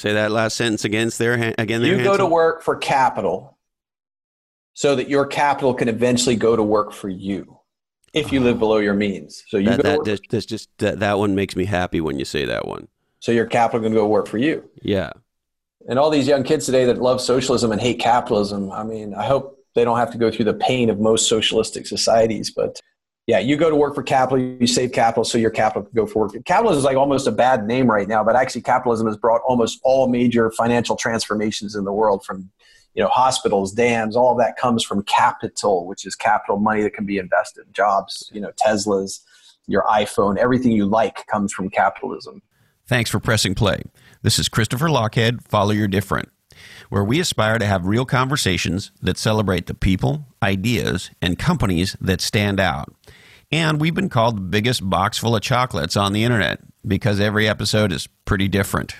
Say that last sentence against their again. you go to work for capital, so that your capital can eventually go to work for you, if you live below your means. So you that, that just, just, just that, that one makes me happy when you say that one. So your capital can go work for you. Yeah. And all these young kids today that love socialism and hate capitalism. I mean, I hope they don't have to go through the pain of most socialistic societies, but yeah, you go to work for capital, you save capital so your capital can go for work. Capitalism is like almost a bad name right now, but actually capitalism has brought almost all major financial transformations in the world from you know hospitals, dams, all that comes from capital, which is capital money that can be invested. Jobs, you know, Teslas, your iPhone, everything you like comes from capitalism. Thanks for pressing play. This is Christopher Lochhead Follow Your Different, where we aspire to have real conversations that celebrate the people, ideas, and companies that stand out. And we've been called the biggest box full of chocolates on the internet because every episode is pretty different.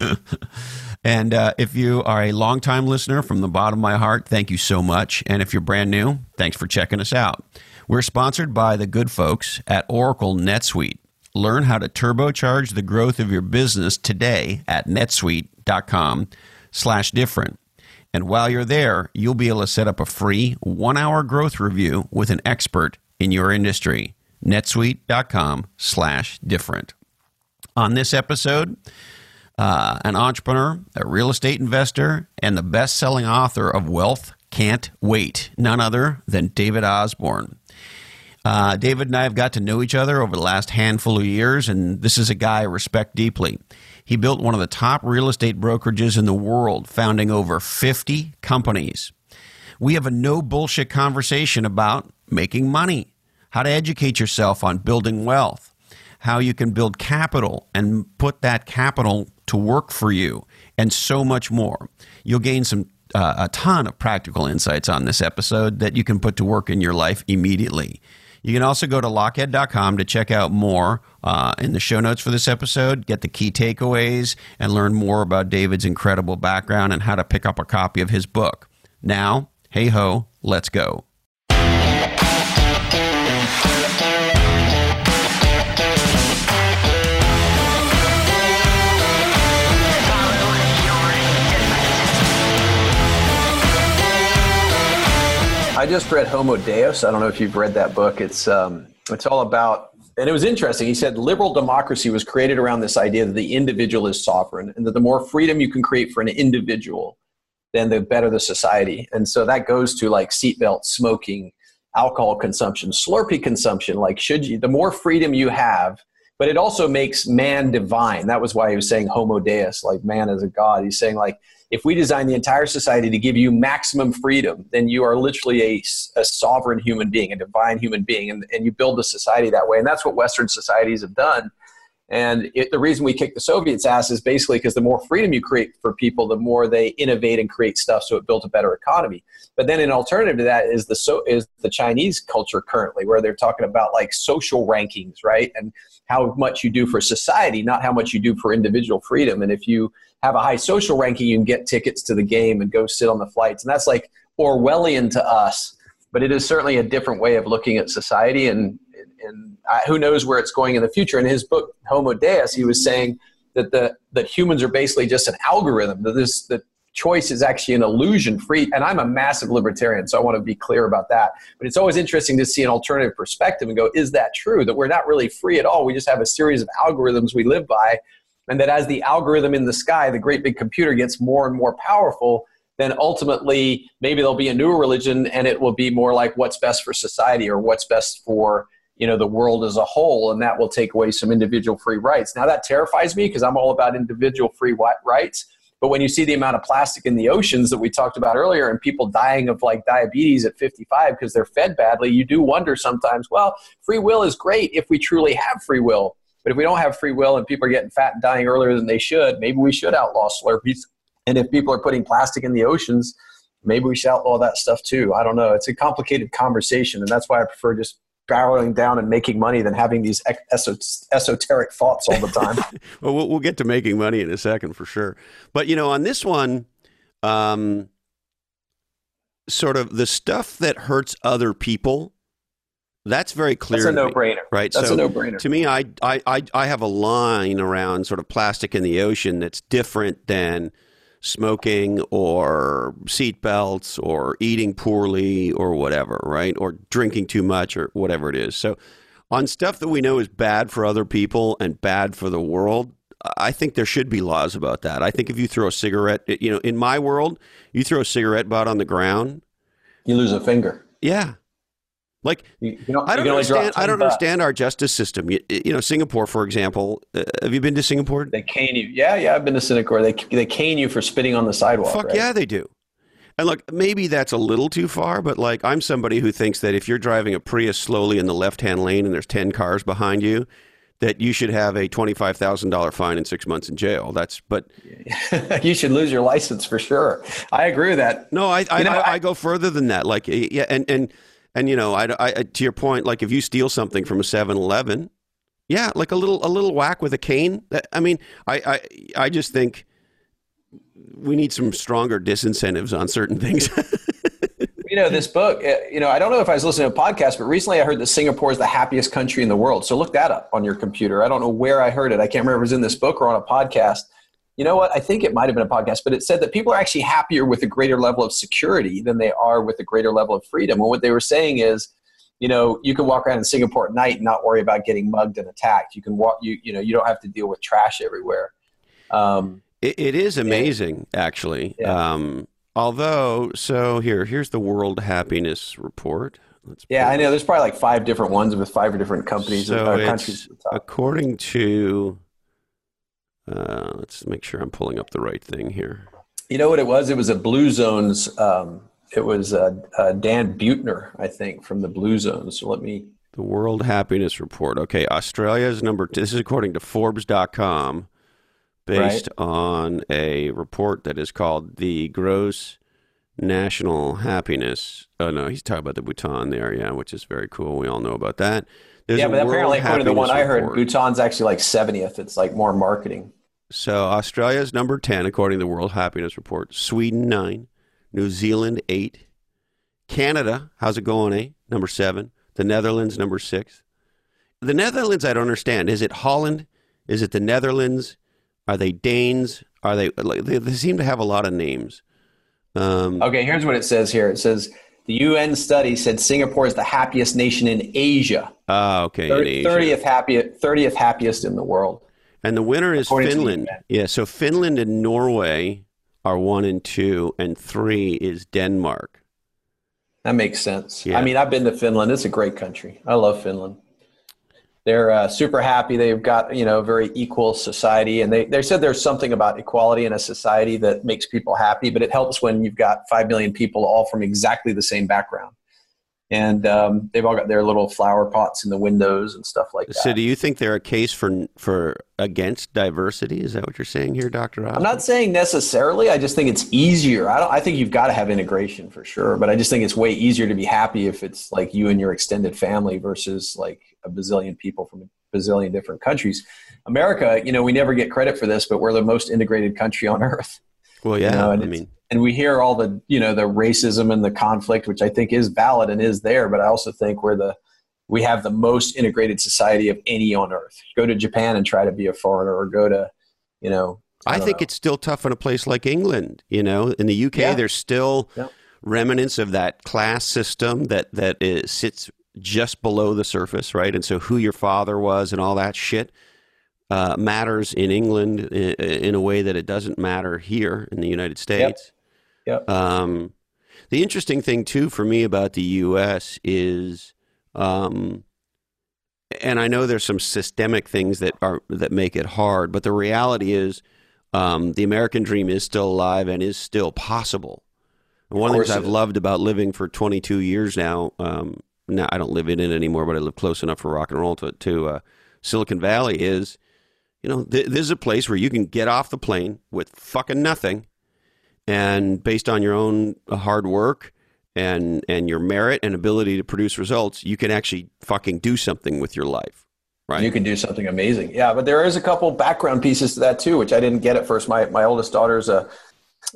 and uh, if you are a longtime listener from the bottom of my heart, thank you so much. And if you're brand new, thanks for checking us out. We're sponsored by the good folks at Oracle NetSuite. Learn how to turbocharge the growth of your business today at netsuite.com slash different. And while you're there, you'll be able to set up a free one hour growth review with an expert in your industry. netsuite.com slash different. On this episode, uh, an entrepreneur, a real estate investor, and the best selling author of Wealth Can't Wait, none other than David Osborne. Uh, David and I have got to know each other over the last handful of years, and this is a guy I respect deeply. He built one of the top real estate brokerages in the world, founding over 50 companies. We have a no bullshit conversation about making money, how to educate yourself on building wealth, how you can build capital and put that capital to work for you, and so much more. You'll gain some uh, a ton of practical insights on this episode that you can put to work in your life immediately. You can also go to lochhead.com to check out more uh, in the show notes for this episode, get the key takeaways, and learn more about David's incredible background and how to pick up a copy of his book. Now, hey ho, let's go. I just read Homo Deus. I don't know if you've read that book. It's um, it's all about, and it was interesting. He said liberal democracy was created around this idea that the individual is sovereign, and that the more freedom you can create for an individual, then the better the society. And so that goes to like seatbelt smoking, alcohol consumption, Slurpee consumption. Like, should you? The more freedom you have, but it also makes man divine. That was why he was saying Homo Deus, like man as a god. He's saying like if we design the entire society to give you maximum freedom, then you are literally a, a sovereign human being, a divine human being, and, and you build the society that way. And that's what Western societies have done. And it, the reason we kick the Soviets' ass is basically because the more freedom you create for people, the more they innovate and create stuff. So it built a better economy. But then an alternative to that is the so is the Chinese culture currently, where they're talking about like social rankings, right? And how much you do for society, not how much you do for individual freedom. And if you have a high social ranking, you can get tickets to the game and go sit on the flights. And that's like Orwellian to us, but it is certainly a different way of looking at society. And, and I, who knows where it's going in the future. In his book, Homo Deus, he was saying that, the, that humans are basically just an algorithm, that this, that choice is actually an illusion free. And I'm a massive libertarian, so I want to be clear about that. But it's always interesting to see an alternative perspective and go, is that true? That we're not really free at all. We just have a series of algorithms we live by and that as the algorithm in the sky, the great big computer gets more and more powerful, then ultimately maybe there'll be a new religion and it will be more like what's best for society or what's best for you know the world as a whole and that will take away some individual free rights now that terrifies me because i'm all about individual free rights but when you see the amount of plastic in the oceans that we talked about earlier and people dying of like diabetes at 55 because they're fed badly you do wonder sometimes well free will is great if we truly have free will but if we don't have free will and people are getting fat and dying earlier than they should, maybe we should outlaw Slurpees. And if people are putting plastic in the oceans, maybe we should outlaw that stuff too. I don't know. It's a complicated conversation, and that's why I prefer just barreling down and making money than having these esoteric thoughts all the time. well, well, we'll get to making money in a second for sure. But you know, on this one, um, sort of the stuff that hurts other people That's very clear. That's a to no me, brainer. right? That's so a no brainer. To me, I, I I I have a line around sort of plastic in the ocean that's different than smoking or seat belts or eating poorly or whatever, right? Or drinking too much or whatever it is. So on stuff that we know is bad for other people and bad for the world, I think there should be laws about that. I think if you throw a cigarette, you know, in my world, you throw a cigarette butt on the ground, you lose a finger. yeah. Like You, don't, I don't you can only drop understand. I don't bucks. understand our justice system. You, you know, Singapore, for example. Uh, have you been to Singapore? They cane you. Yeah, yeah. I've been to Singapore. They they cane you for spitting on the sidewalk. Fuck right? yeah, they do. And look, maybe that's a little too far, but like I'm somebody who thinks that if you're driving a Prius slowly in the left-hand lane and there's ten cars behind you, that you should have a twenty-five thousand dollar fine and six months in jail. That's but you should lose your license for sure. I agree with that. no, I I, You know, I, I- I go further than that. Like yeah, and and and you know, I, I to your point, like if you steal something from a 7-Eleven, yeah, like a little a little whack with a cane. I mean, I I I just think we need some stronger disincentives on certain things. You know, this book, uh, you know, I don't know if I was listening to a podcast, but recently I heard that Singapore is the happiest country in the world. So look that up on your computer. I don't know where I heard it. I can't remember if it was in this book or on a podcast. You know what? I think it might have been a podcast, but it said that people are actually happier with a greater level of security than they are with a greater level of freedom. And what they were saying is, you know, you can walk around in Singapore at night and not worry about getting mugged and attacked. You can walk, you, you know, you don't have to deal with trash everywhere. Um, It, it is amazing, actually. Yeah. Um, although, so here, here's the World Happiness Report. Let's yeah, I know. There's probably like five different ones with five different companies So or countries. according to. Uh, let's make sure I'm pulling up the right thing here. You know what it was? It was a Blue Zones. Um, it was uh, uh, Dan Buettner, I think, from the Blue Zones. So let me. The World Happiness Report. Okay, Australia is number. This is according to Forbes.com, based on a report that is called the Gross National Happiness. Oh no, he's talking about the Bhutan there, yeah, which is very cool. We all know about that. There's yeah, but apparently, according to the one I heard, Report. Bhutan's actually like 70th. It's like more marketing. So Australia is number 10 according to the World Happiness Report. Sweden 9, New Zealand 8, Canada, how's it going, eh? Number 7, the Netherlands number 6. The Netherlands I don't understand. Is it Holland? Is it the Netherlands? Are they Danes? Are they they, they seem to have a lot of names. Um, Okay, here's what it says here. It says the UN study said Singapore is the happiest nation in Asia. ah, okay, in Asia. 30th happiest, 30th happiest in the world. And the winner is According Finland. Yeah, so Finland and Norway are 1 and 2 and 3 is Denmark. That makes sense. Yeah. I mean, I've been to Finland. It's a great country. I love Finland. They're uh, super happy. They've got you know a very equal society, and they, they said there's something about equality in a society that makes people happy. But it helps when you've got five million people all from exactly the same background, and um, they've all got their little flower pots in the windows and stuff like that. So, do you think they're a case for for against diversity? Is that what you're saying here, Doctor? I'm not saying necessarily. I just think it's easier. I don't. I think you've got to have integration for sure, but I just think it's way easier to be happy if it's like you and your extended family versus like a bazillion people from a bazillion different countries. America, you know, we never get credit for this, but we're the most integrated country on earth. Well, yeah. You know, and I mean, And we hear all the, you know, the racism and the conflict, which I think is valid and is there, but I also think we're the we have the most integrated society of any on earth. Go to Japan and try to be a foreigner, or go to, you know, I, don't think know. it's still tough in a place like England. You know, in the UK, Yeah. there's still Yeah. remnants of that class system that that is, sits just below the surface, right? And so, who your father was and all that shit uh, matters in England in, in a way that it doesn't matter here in the United States. Yep. Um, the interesting thing too for me about the U.S. is, um, and I know there's some systemic things that are that make it hard, but the reality is, um, the American dream is still alive and is still possible. And one of the things I've loved about living for 22 years now, um, now I don't live in it anymore, but I live close enough for rock and roll to, to uh, Silicon Valley is, you know, th- this is a place where you can get off the plane with fucking nothing, and based on your own hard work and and your merit and ability to produce results, you can actually fucking do something with your life, right? You can do something amazing. Yeah, but there is a couple background pieces to that too, which I didn't get at first. My my oldest daughter's a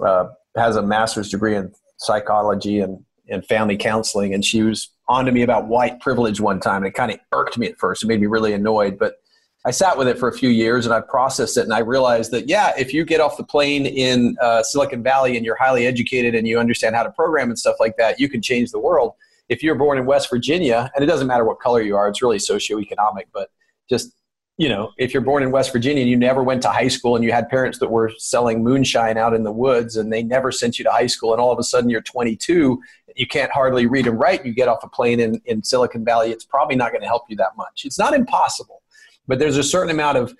uh, has a master's degree in psychology and and family counseling, and she was on to me about white privilege one time, and it kind of irked me at first. It made me really annoyed, but I sat with it for a few years and I processed it, and I realized that yeah, if you get off the plane in uh, Silicon Valley and you're highly educated and you understand how to program and stuff like that, you can change the world. If you're born in West Virginia, and it doesn't matter what color you are, it's really socioeconomic, but just you know, if you're born in West Virginia and you never went to high school and you had parents that were selling moonshine out in the woods and they never sent you to high school and all of a sudden you're 22, you can't hardly read and write, you get off a plane in, in Silicon Valley, it's probably not going to help you that much. It's not impossible, but there's a certain amount of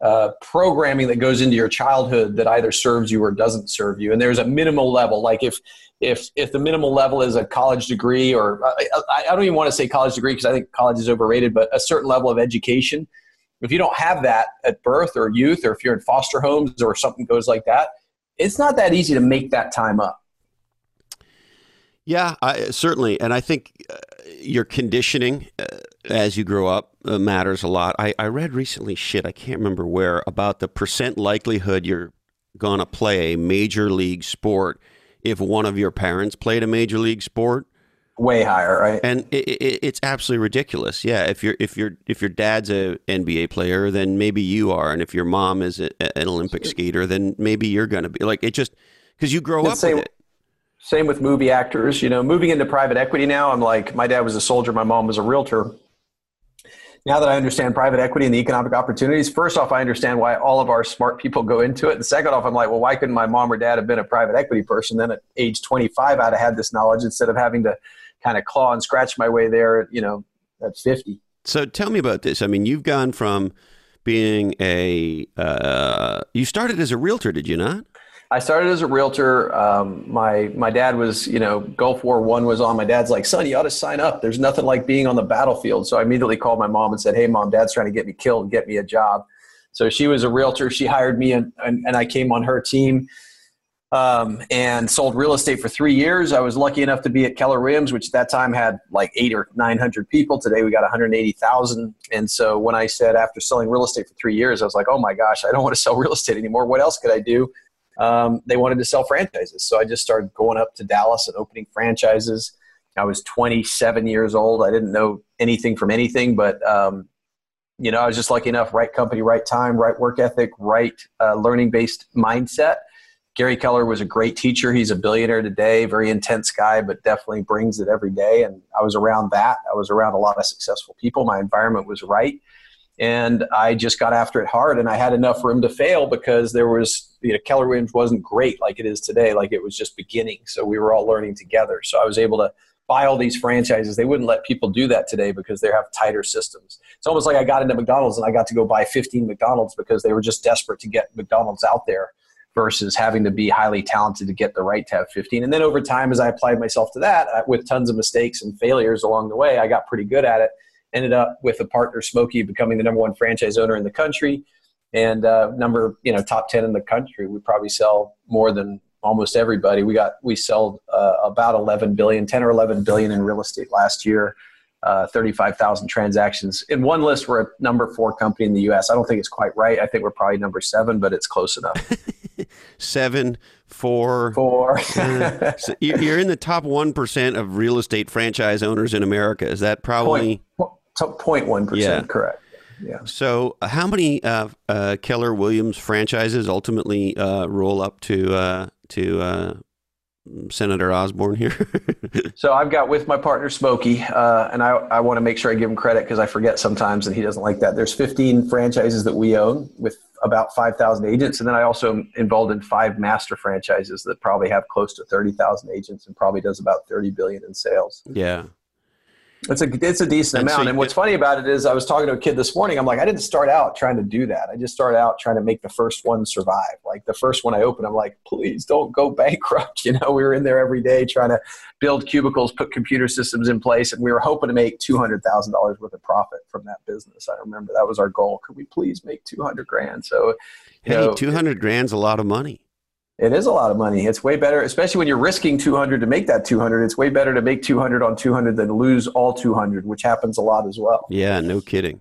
uh, programming that goes into your childhood that either serves you or doesn't serve you. And there's a minimal level. Like if if if the minimal level is a college degree, or I, I don't even want to say college degree because I think college is overrated, but a certain level of education if you don't have that at birth or youth, or if you're in foster homes or something goes like that, it's not that easy to make that time up. Yeah, I, certainly, and I think uh, your conditioning uh, as you grow up uh, matters a lot. I, I read recently, shit, I can't remember where, about the percent likelihood you're gonna play a major league sport if one of your parents played a major league sport way higher, right? And it, it, it's absolutely ridiculous. Yeah, if you're if your if your dad's a NBA player, then maybe you are, and if your mom is a, an Olympic skater, then maybe you're going to be like it. Just because you grow up with it. Same with movie actors. You know, moving into private equity now, I'm like, my dad was a soldier, my mom was a realtor. Now that I understand private equity and the economic opportunities, first off, I understand why all of our smart people go into it. And second off, I'm like, well, why couldn't my mom or dad have been a private equity person? Then at age 25, I'd have had this knowledge instead of having to kind of claw and scratch my way there, you know, at 50. So tell me about this. I mean, you've gone from being a, uh, you started as a realtor, did you not? I started as a realtor. Um, my my dad was, you know, Gulf War One was on. My dad's like, son, you ought to sign up. There's nothing like being on the battlefield. So I immediately called my mom and said, hey, mom, dad's trying to get me killed, get me a job. So she was a realtor. She hired me, and, and, and I came on her team um, and sold real estate for three years. I was lucky enough to be at Keller Williams, which at that time had like eight or 900 people. Today we got 180,000. And so when I said after selling real estate for three years, I was like, oh my gosh, I don't want to sell real estate anymore. What else could I do? Um, they wanted to sell franchises. So I just started going up to Dallas and opening franchises. I was 27 years old. I didn't know anything from anything, but um, you know, I was just lucky enough, right company, right time, right work ethic, right uh, learning based mindset Gary Keller was a great teacher. He's a billionaire today, very intense guy, but definitely brings it every day. And I was around that. I was around a lot of successful people. My environment was right. And I just got after it hard and I had enough room to fail because there was, you know, Keller Williams wasn't great like it is today. Like it was just beginning. So we were all learning together. So I was able to buy all these franchises. They wouldn't let people do that today because they have tighter systems. It's almost like I got into McDonald's and I got to go buy 15 McDonald's because they were just desperate to get McDonald's out there versus having to be highly talented to get the right to have 15. And then over time, as I applied myself to that uh, with tons of mistakes and failures along the way, I got pretty good at it. Ended up with a partner, Smokey, becoming the number one franchise owner in the country and uh, number, you know, top 10 in the country. We probably sell more than almost everybody. We got, we sold uh, about 11 billion, 10 or 11 billion in real estate last year uh, 35,000 transactions. In one list, we're a number four company in the U.S. I don't think it's quite right. I think we're probably number seven, but it's close enough. seven, four, four. uh, so you're in the top one percent of real estate franchise owners in America. Is that probably point one percent? Correct. Yeah. So, uh, how many uh, uh, Keller Williams franchises ultimately uh, roll up to uh, to Senator Osborne here? so I've got with my partner Smokey, uh, and I, I want to make sure I give him credit because I forget sometimes, and he doesn't like that. There's 15 franchises that we own with about 5,000 agents, and then I also am involved in five master franchises that probably have close to 30,000 agents and probably does about 30 billion in sales. Yeah, it's a it's a decent and amount. So and what's funny about it is I was talking to a kid this morning. I'm like, I didn't start out trying to do that. I just started out trying to make the first one survive. Like the first one I opened, I'm like, please don't go bankrupt. You know, we were in there every day trying to build cubicles, put computer systems in place, and we were hoping to make two hundred thousand dollars worth of profit from that business. I remember that was our goal. Could we please make two hundred grand? So, hey, two hundred grand's a lot of money. It is a lot of money. It's way better, especially when you're risking 200 to make that 200. It's way better to make 200 on 200 than lose all 200, which happens a lot as well. Yeah, no kidding.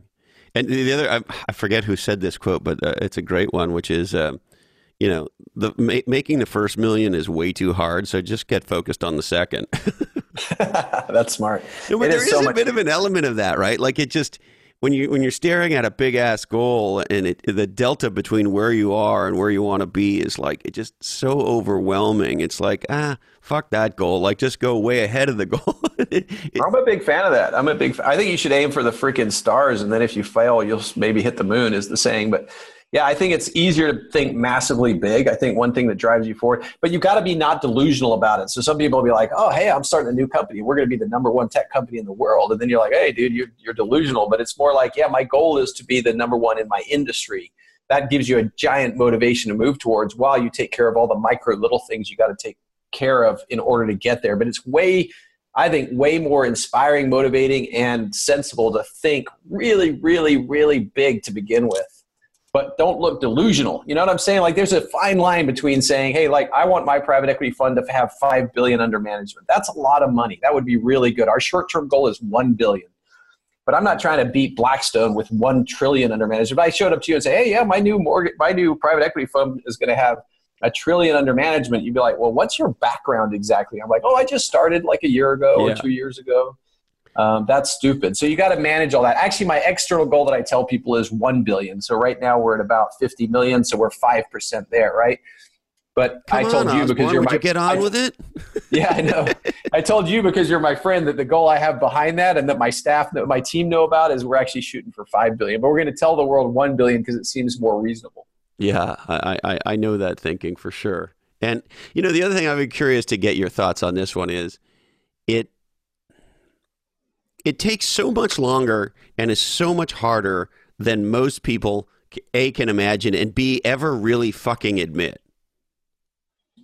And the other, I, I forget who said this quote, but uh, it's a great one, which is, uh, you know, the ma- making the first million is way too hard, so just get focused on the second. That's smart. No, but it there is, is so a bit of an element of that, right? Like it just when you when you're staring at a big ass goal and it, the delta between where you are and where you want to be is like it just so overwhelming. It's like ah fuck that goal. Like just go way ahead of the goal. I'm a big fan of that. I'm a big. I think you should aim for the freaking stars, and then if you fail, you'll maybe hit the moon. Is the saying, but yeah, I think it's easier to think massively big. I think one thing that drives you forward, but you've got to be not delusional about it. So some people will be like, "Oh, hey, I'm starting a new company. We're going to be the number one tech company in the world," and then you're like, "Hey, dude, you're, you're delusional." But it's more like, "Yeah, my goal is to be the number one in my industry." That gives you a giant motivation to move towards, while you take care of all the micro little things you got to take care of in order to get there. But it's way I think way more inspiring, motivating, and sensible to think really, really, really big to begin with but don't look delusional. You know what I'm saying? Like there's a fine line between saying, "Hey, like I want my private equity fund to have 5 billion under management." That's a lot of money. That would be really good. Our short-term goal is 1 billion. But I'm not trying to beat Blackstone with 1 trillion under management. If I showed up to you and say, "Hey, yeah, my new mortgage my new private equity fund is going to have a trillion under management." You'd be like, "Well, what's your background exactly?" I'm like, "Oh, I just started like a year ago yeah. or 2 years ago." Um, that's stupid. So you got to manage all that. Actually, my external goal that I tell people is one billion. So right now we're at about fifty million. So we're five percent there, right? But Come I told on, you because you're my you get on I, with it. yeah, I know. I told you because you're my friend that the goal I have behind that and that my staff, that my team know about is we're actually shooting for five billion. But we're going to tell the world one billion because it seems more reasonable. Yeah, I, I I know that thinking for sure. And you know the other thing I'd be curious to get your thoughts on this one is it takes so much longer and is so much harder than most people a can imagine and b ever really fucking admit.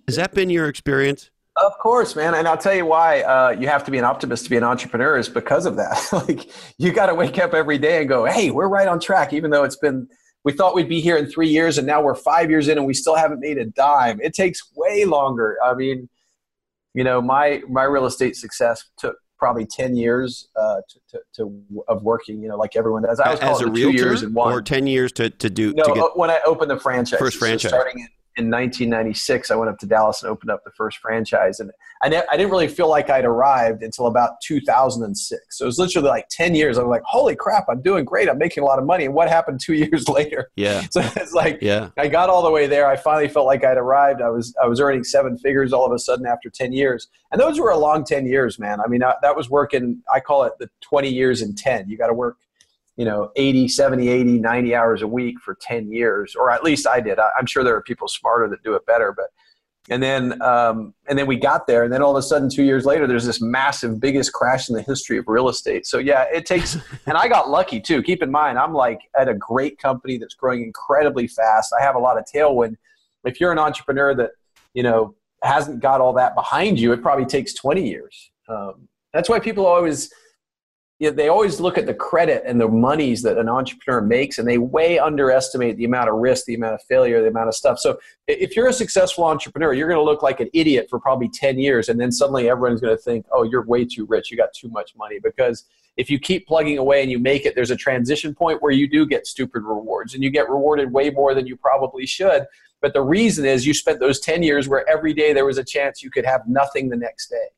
Has that been your experience? Of course, man, and I'll tell you why uh, you have to be an optimist to be an entrepreneur is because of that. like you got to wake up every day and go, "Hey, we're right on track," even though it's been we thought we'd be here in three years, and now we're five years in, and we still haven't made a dime. It takes way longer. I mean, you know, my my real estate success took probably 10 years uh, to, to, to, of working, you know, like everyone does. I was As a realtor, two years and one. Or 10 years to, to do? No, to get uh, when I opened the franchise. First franchise. So starting in in 1996, I went up to Dallas and opened up the first franchise. And I, ne- I didn't really feel like I'd arrived until about 2006. So it was literally like 10 years. I was like, holy crap, I'm doing great. I'm making a lot of money. And what happened two years later? Yeah. So it's like, yeah. I got all the way there. I finally felt like I'd arrived. I was, I was earning seven figures all of a sudden after 10 years. And those were a long 10 years, man. I mean, I, that was working, I call it the 20 years in 10. You got to work you know 80 70 80 90 hours a week for 10 years or at least i did. I, am sure there are people smarter that do it better but and then um, and then we got there and then all of a sudden two years later there's this massive biggest crash in the history of real estate. So yeah it takes and i got lucky too. Keep in mind i'm like at a great company that's growing incredibly fast. I have a lot of tailwind. If you're an entrepreneur that you know hasn't got all that behind you it probably takes 20 years. Um, that's why people always you know, they always look at the credit and the monies that an entrepreneur makes and they way underestimate the amount of risk the amount of failure the amount of stuff. So if you're a successful entrepreneur you're going to look like an idiot for probably 10 years and then suddenly everyone's going to think oh you're way too rich. You got too much money. Because if you keep plugging away and you make it there's a transition point where you do get stupid rewards and you get rewarded way more than you probably should. But the reason is you spent those 10 years where every day there was a chance you could have nothing the next day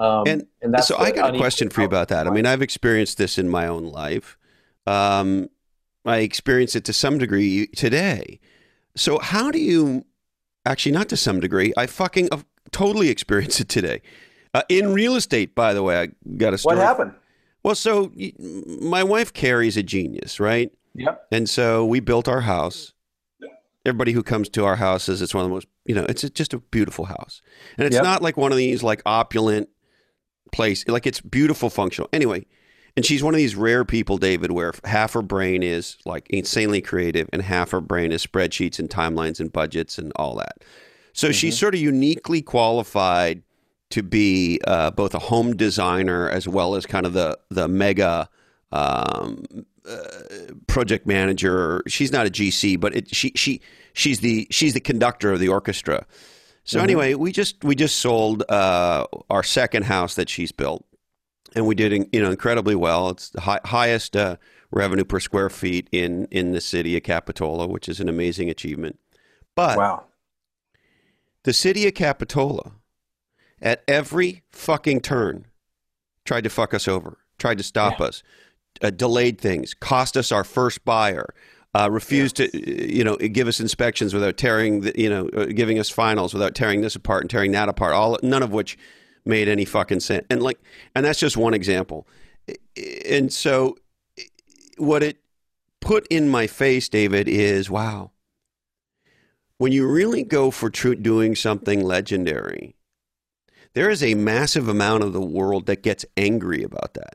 um, and, and so I got a question for you about that. I mean, I've experienced this in my own life. Um, I experience it to some degree today. So how do you actually not to some degree? I fucking uh, totally experience it today. Uh, in real estate, by the way, I got a story. What happened? Well, so my wife Carrie's a genius, right? Yep. And so we built our house. Everybody who comes to our house says it's one of the most, you know, it's just a beautiful house, and it's yep. not like one of these like opulent place. Like it's beautiful, functional. Anyway, and she's one of these rare people, David, where half her brain is like insanely creative and half her brain is spreadsheets and timelines and budgets and all that. So mm-hmm. she's sort of uniquely qualified to be uh, both a home designer as well as kind of the the mega um, uh, project manager. She's not a GC, but it, she she she's the she's the conductor of the orchestra. So mm-hmm. anyway, we just we just sold uh, our second house that she's built, and we did you know incredibly well. It's the high, highest uh, revenue per square feet in in the city of Capitola, which is an amazing achievement. But wow, the city of Capitola at every fucking turn tried to fuck us over, tried to stop yeah. us, uh, delayed things, cost us our first buyer, uh, refused yeah. to, you know, give us inspections without tearing, the, you know, uh, giving us finals without tearing this apart and tearing that apart. All none of which made any fucking sense. And like, and that's just one example. And so, what it put in my face, David, is wow. When you really go for true, doing something legendary, there is a massive amount of the world that gets angry about that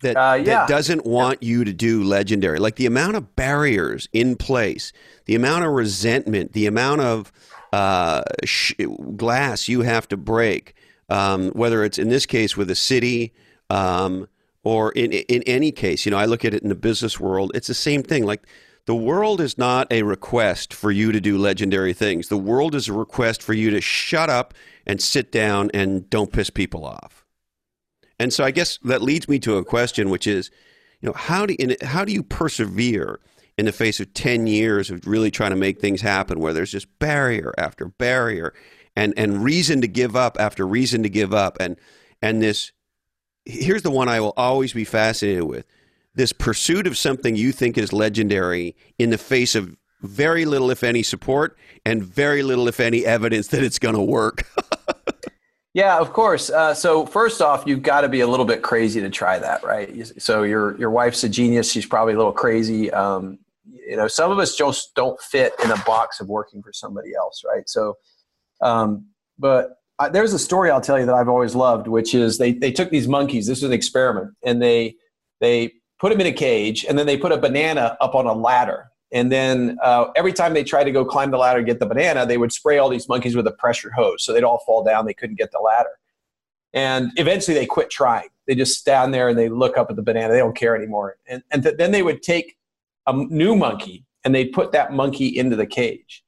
that, uh, yeah. that doesn't want you to do legendary. Like the amount of barriers in place, the amount of resentment, the amount of uh, sh- glass you have to break, um, whether it's in this case with a city um, or in, in any case, you know, I look at it in the business world, it's the same thing. Like the world is not a request for you to do legendary things. The world is a request for you to shut up and sit down and don't piss people off. And so I guess that leads me to a question, which is, you know, how do how do you persevere in the face of ten years of really trying to make things happen, where there's just barrier after barrier, and and reason to give up after reason to give up, and and this here's the one I will always be fascinated with this pursuit of something you think is legendary in the face of very little, if any, support and very little, if any, evidence that it's going to work. Yeah, of course. Uh, so first off, you've got to be a little bit crazy to try that, right? So your your wife's a genius. She's probably a little crazy. Um, you know, some of us just don't fit in a box of working for somebody else, right? So, um, but I, there's a story I'll tell you that I've always loved, which is they they took these monkeys. This was an experiment, and they they put them in a cage, and then they put a banana up on a ladder, and then uh, every time they tried to go climb the ladder and get the banana, they would spray all these monkeys with a pressure hose. So they'd all fall down. They couldn't get the ladder. And eventually they quit trying. They just stand there and they look up at the banana. They don't care anymore. And, and th- then they would take a new monkey and they'd put that monkey into the cage.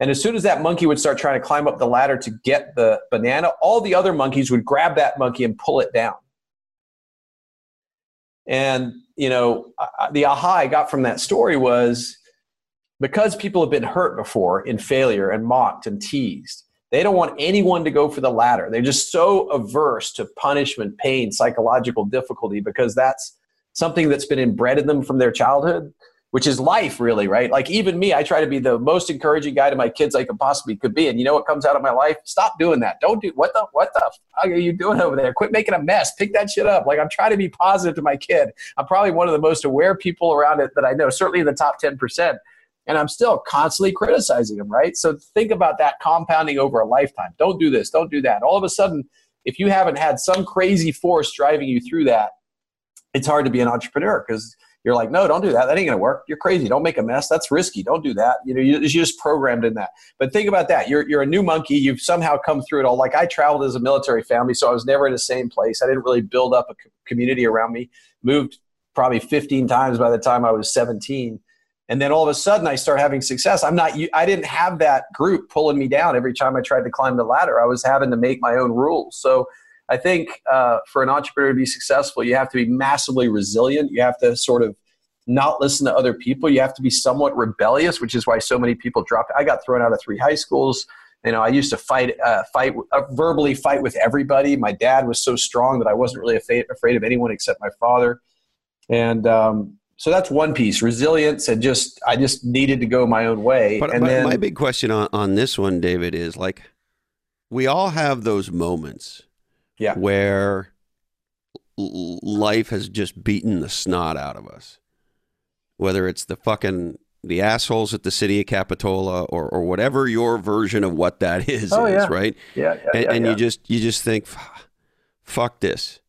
And as soon as that monkey would start trying to climb up the ladder to get the banana, all the other monkeys would grab that monkey and pull it down. And you know, the aha I got from that story was because people have been hurt before in failure and mocked and teased. They don't want anyone to go for the ladder. They're just so averse to punishment, pain, psychological difficulty because that's something that's been inbred in them from their childhood which is life really right? Like even me i try to be the most encouraging guy to my kids i could possibly could be. And you know what comes out of my life? Stop doing that. Don't do what the what the fuck are you doing over there? Quit making a mess. Pick that shit up. Like i'm trying to be positive to my kid. I'm probably one of the most aware people around it that i know certainly in the top 10% and i'm still constantly criticizing them right? So think about that compounding over a lifetime. Don't do this. Don't do that. All of a sudden if you haven't had some crazy force driving you through that it's hard to be an entrepreneur because you're like, no, don't do that. That ain't gonna work. You're crazy. Don't make a mess. That's risky. Don't do that. You know, you, are just programmed in that. But think about that. You're you're a new monkey. You've somehow come through it all. Like I traveled as a military family, so I was never in the same place. I didn't really build up a community around me. Moved probably 15 times by the time I was 17. And then all of a sudden I start having success. I'm not, I didn't have that group pulling me down every time I tried to climb the ladder. I was having to make my own rules. So I think uh, for an entrepreneur to be successful, you have to be massively resilient. You have to sort of not listen to other people. You have to be somewhat rebellious, which is why so many people dropped. I got thrown out of three high schools. You know, I used to fight, uh, fight, uh, verbally fight with everybody. My dad was so strong that I wasn't really afraid, afraid of anyone except my father. And um, so that's one piece: resilience, and just I just needed to go my own way. But, and but then, my big question on, on this one, David, is like we all have those moments yeah. where life has just beaten the snot out of us. Whether it's the fucking the assholes at the city of Capitola or or whatever your version of what that is oh, is, yeah. right? Yeah, yeah And, yeah, and you just you just think, fuck this.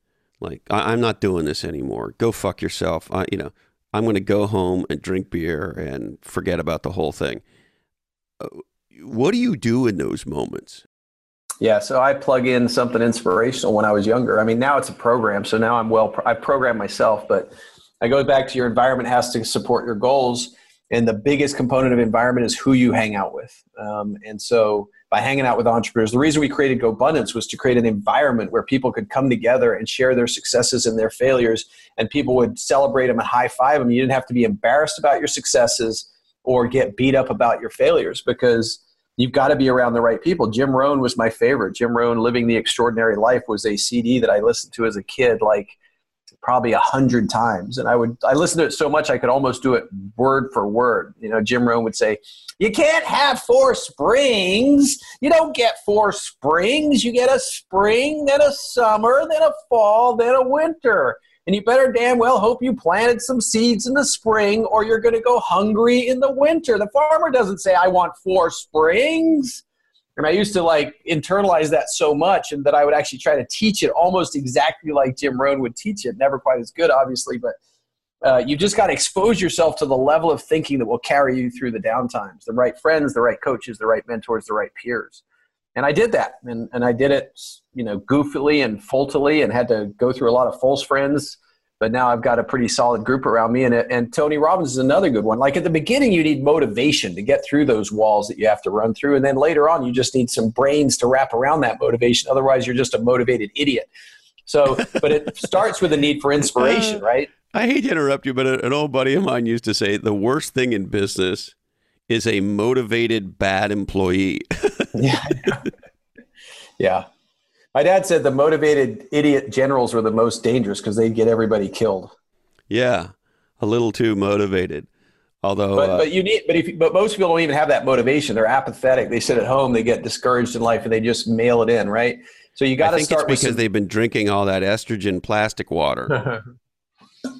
Like I, am not doing this anymore. Go fuck yourself. I, you know, I'm going to go home and drink beer and forget about the whole thing. Uh, what do you do in those moments? Yeah, so I plug in something inspirational when I was younger. I mean, now it's a program, so now I'm well. I program myself, but I go back to your environment has to support your goals, and the biggest component of environment is who you hang out with. Um, and so, by hanging out with entrepreneurs, the reason we created GoBundance was to create an environment where people could come together and share their successes and their failures, and people would celebrate them and high five them. You didn't have to be embarrassed about your successes or get beat up about your failures because you've got to be around the right people. Jim Rohn was my favorite. Jim Rohn, Living the Extraordinary Life, was a CD that I listened to as a kid, like probably a hundred times. And I would, I listened to it so much I could almost do it word for word. You know, Jim Rohn would say, You can't have four springs. You don't get four springs. You get a spring, then a summer, then a fall, then a winter. And you better damn well hope you planted some seeds in the spring or you're going to go hungry in the winter. The farmer doesn't say, I want four springs. And I used to like internalize that so much and that I would actually try to teach it almost exactly like Jim Rohn would teach it. Never quite as good, obviously, but uh, you just got to expose yourself to the level of thinking that will carry you through the downtimes the right friends, the right coaches, the right mentors, the right peers. And I did that. And, and I did it, you know, goofily and faultily and had to go through a lot of false friends but now I've got a pretty solid group around me. And, and Tony Robbins is another good one. Like at the beginning, you need motivation to get through those walls that you have to run through. And then later on, you just need some brains to wrap around that motivation. Otherwise, you're just a motivated idiot. So, but it starts with a need for inspiration, uh, right? I hate to interrupt you, but an old buddy of mine used to say the worst thing in business is a motivated bad employee. yeah. Yeah. My dad said the motivated idiot generals were the most dangerous because they'd get everybody killed. Yeah, a little too motivated. Although, but, uh, but you need, but if, but most people don't even have that motivation. They're apathetic. They sit at home. They get discouraged in life, and they just mail it in, right? So you got to start. It's because some, they've been drinking all that estrogen plastic water.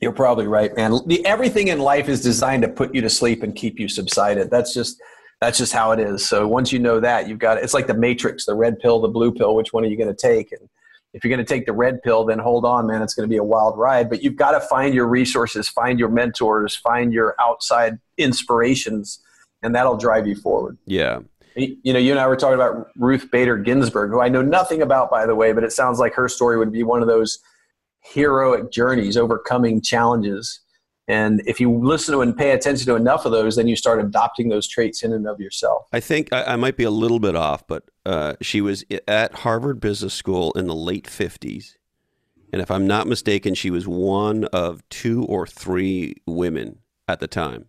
You're probably right, man. The, everything in life is designed to put you to sleep and keep you subsided. That's just that's just how it is. So once you know that, you've got it's like the matrix, the red pill, the blue pill, which one are you going to take? And if you're going to take the red pill, then hold on, man, it's going to be a wild ride, but you've got to find your resources, find your mentors, find your outside inspirations, and that'll drive you forward. Yeah. You know, you and I were talking about Ruth Bader Ginsburg, who I know nothing about, by the way, but it sounds like her story would be one of those heroic journeys, overcoming challenges and if you listen to and pay attention to enough of those, then you start adopting those traits in and of yourself. I think I, I might be a little bit off, but uh, she was at Harvard Business School in the late 50s. And if I'm not mistaken, she was one of two or three women at the time.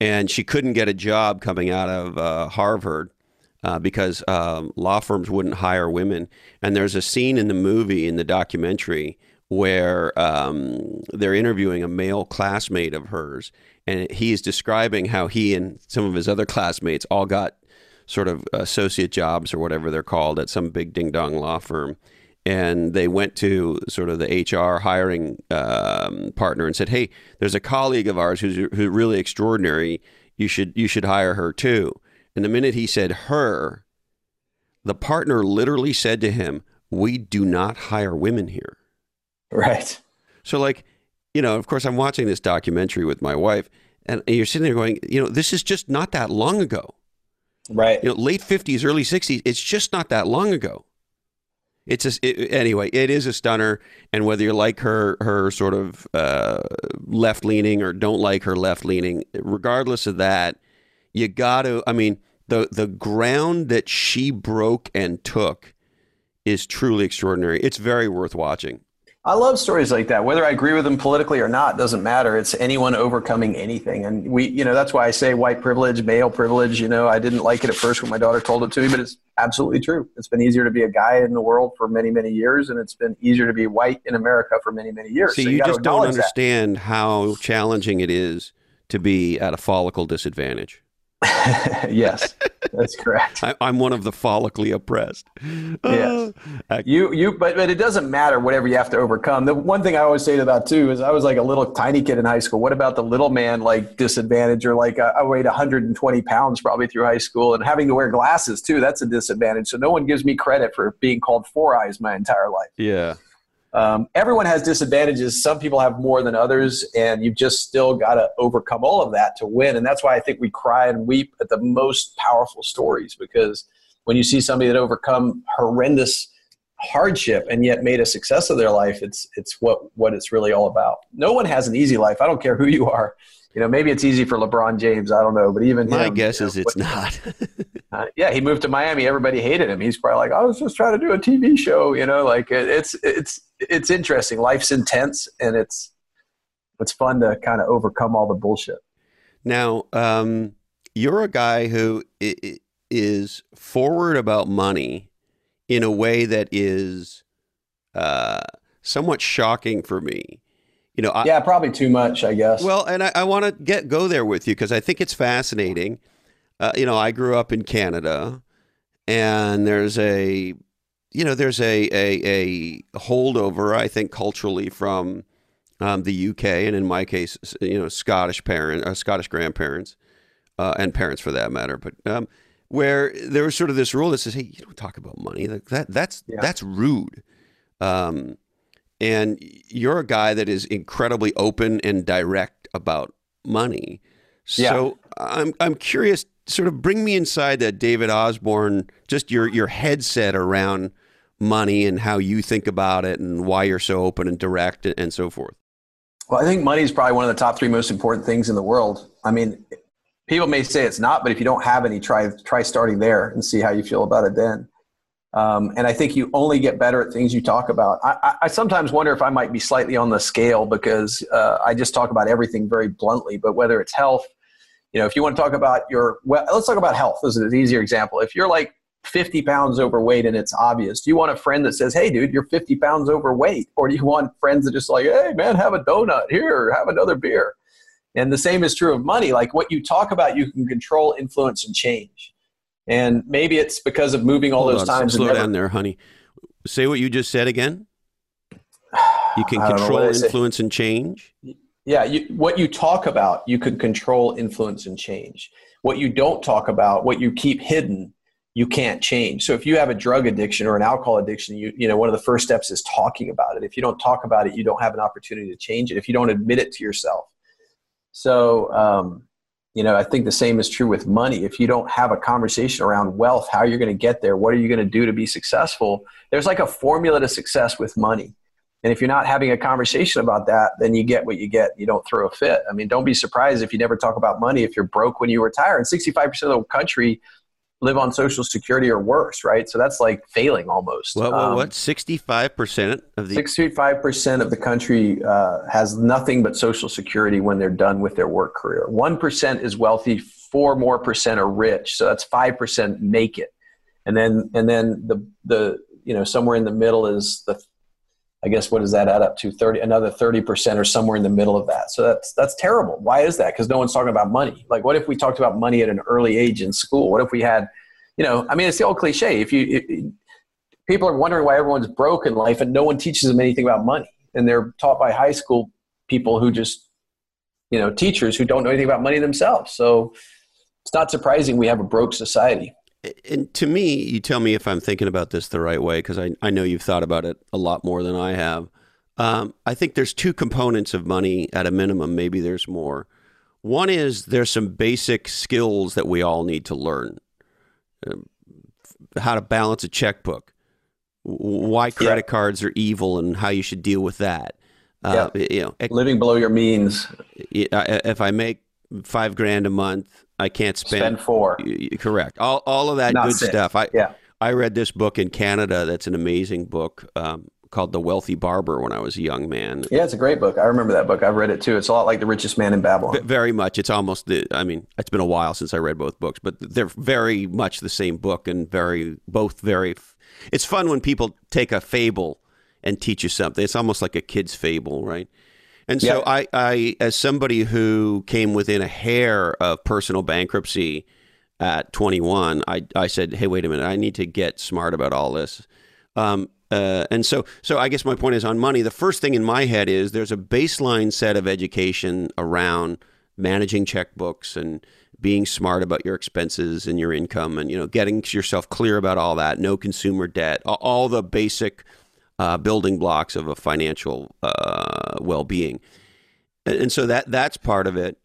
And she couldn't get a job coming out of uh, Harvard uh, because um, law firms wouldn't hire women. And there's a scene in the movie, in the documentary, where um, they're interviewing a male classmate of hers, and he's describing how he and some of his other classmates all got sort of associate jobs or whatever they're called at some big ding dong law firm. And they went to sort of the HR hiring um, partner and said, "Hey, there's a colleague of ours who's, who's really extraordinary. You should you should hire her too." And the minute he said her, the partner literally said to him, "We do not hire women here." Right. So, like, you know, of course, I'm watching this documentary with my wife, and you're sitting there going, you know, this is just not that long ago. Right. You know, late 50s, early 60s. It's just not that long ago. It's a, it, anyway. It is a stunner, and whether you like her, her sort of uh, left leaning or don't like her left leaning, regardless of that, you got to. I mean, the the ground that she broke and took is truly extraordinary. It's very worth watching. I love stories like that. Whether I agree with them politically or not doesn't matter. It's anyone overcoming anything. And we, you know, that's why I say white privilege, male privilege. You know, I didn't like it at first when my daughter told it to me, but it's absolutely true. It's been easier to be a guy in the world for many, many years, and it's been easier to be white in America for many, many years. See, so you, you just don't understand that. how challenging it is to be at a follicle disadvantage. yes, that's correct. I, am one of the follically oppressed. Yes, uh, you you, but but it doesn't matter whatever you have to overcome. The one thing I always say to that too is I was like a little tiny kid in high school. What about the little man like disadvantage or like I, I weighed 120 pounds probably through high school and having to wear glasses too? That's a disadvantage. So no one gives me credit for being called four eyes my entire life. Yeah. Um, everyone has disadvantages. Some people have more than others, and you've just still got to overcome all of that to win. And that's why I think we cry and weep at the most powerful stories because when you see somebody that overcome horrendous hardship and yet made a success of their life, it's it's what what it's really all about. No one has an easy life. I don't care who you are you know, maybe it's easy for LeBron James. I don't know, but even my him, guess you know, is it's not. uh, yeah, he moved to Miami. Everybody hated him. He's probably like, I was just trying to do a TV show. You know, like it, it's it's it's interesting. Life's intense, and it's it's fun to kind of overcome all the bullshit. Now, um, you're a guy who is forward about money in a way that is uh, somewhat shocking for me. You know, I, yeah, probably too much, I guess. Well, and I, I want to get go there with you because I think it's fascinating. Uh, you know, I grew up in Canada, and there's a, you know, there's a a, a holdover, I think, culturally from um, the UK, and in my case, you know, Scottish parent, uh, Scottish grandparents, uh, and parents for that matter. But um, where there was sort of this rule that says, "Hey, you don't talk about money. Like that that's yeah. that's rude." Um, and you're a guy that is incredibly open and direct about money. So yeah. I'm I'm curious. Sort of bring me inside that David Osborne, just your your headset around money and how you think about it and why you're so open and direct and so forth. Well, I think money is probably one of the top three most important things in the world. I mean, people may say it's not, but if you don't have any, try try starting there and see how you feel about it then. Um, and I think you only get better at things you talk about. I, I, sometimes wonder if I might be slightly on the scale because uh, I just talk about everything very bluntly. But whether it's health, you know, if you want to talk about your, well, let's talk about health. This is an easier example. If you're like 50 pounds overweight and it's obvious? Do you want a friend that says, hey, dude, you're 50 pounds overweight? Or do you want friends that just like, hey, man, have a donut here, have another beer? And the same is true of money. Like what you talk about, you can control, influence, and change. And maybe it's because of moving all Hold those on, times. Slow down there, honey. Say what you just said again. You can control, influence, and change. Yeah, you, what you talk about, you can control, influence, and change. What you don't talk about, what you keep hidden, you can't change. So if you have a drug addiction or an alcohol addiction, you you know one of the first steps is talking about it. If you don't talk about it, you don't have an opportunity to change it. If you don't admit it to yourself, so um, you know I think the same is true with money. If you don't have a conversation around wealth, how you're going to get there, what are you going to do to be successful? There's like a formula to success with money. And if you're not having a conversation about that, then you get what you get. You don't throw a fit. I mean, don't be surprised if you never talk about money if you're broke when you retire. And 65% of the country live on social security or worse, right? So that's like failing almost. What? What? Um, what? Sixty-five percent of the sixty-five percent of the country uh, has nothing but social security when they're done with their work career. One percent is wealthy. Four more percent are rich. So that's five percent make it, and then and then the the you know somewhere in the middle is the I guess what does that add up to? Thirty, another thirty percent, or somewhere in the middle of that. So that's that's terrible. Why is that? Because no one's talking about money. Like, what if we talked about money at an early age in school? What if we had, you know, I mean, it's the old cliche. If you people are wondering why everyone's broke in life, and no one teaches them anything about money, and they're taught by high school people who just, you know, teachers who don't know anything about money themselves. So it's not surprising we have a broke society and to me, you tell me if I'm thinking about this the right way because I, I know you've thought about it a lot more than I have. Um, I think there's two components of money at a minimum. Maybe there's more. One is there's some basic skills that we all need to learn. Um, how to balance a checkbook, why credit yeah. cards are evil, and how you should deal with that. Uh, yeah. You know, living below your means. If I make five grand a month, I can't spend, spend four. Correct. All all of that Not good six. stuff. I yeah. I read this book in Canada. That's an amazing book um, called The Wealthy Barber when I was a young man. Yeah, it's a great book. I remember that book. I've read it too. It's a lot like The Richest Man in Babylon. V- very much. It's almost the. I mean, it's been a while since I read both books, but they're very much the same book and very both very. It's fun when people take a fable and teach you something. It's almost like a kid's fable, right? And so I, I, as somebody who came within a hair of personal bankruptcy at 21, I, I said, hey, wait a minute, I need to get smart about all this. Um, uh, and so, so I guess my point is on money. The first thing in my head is there's a baseline set of education around managing checkbooks and being smart about your expenses and your income, and you know, getting yourself clear about all that. No consumer debt, all the basic uh, building blocks of a financial uh, well-being, and, and, so that that's part of it.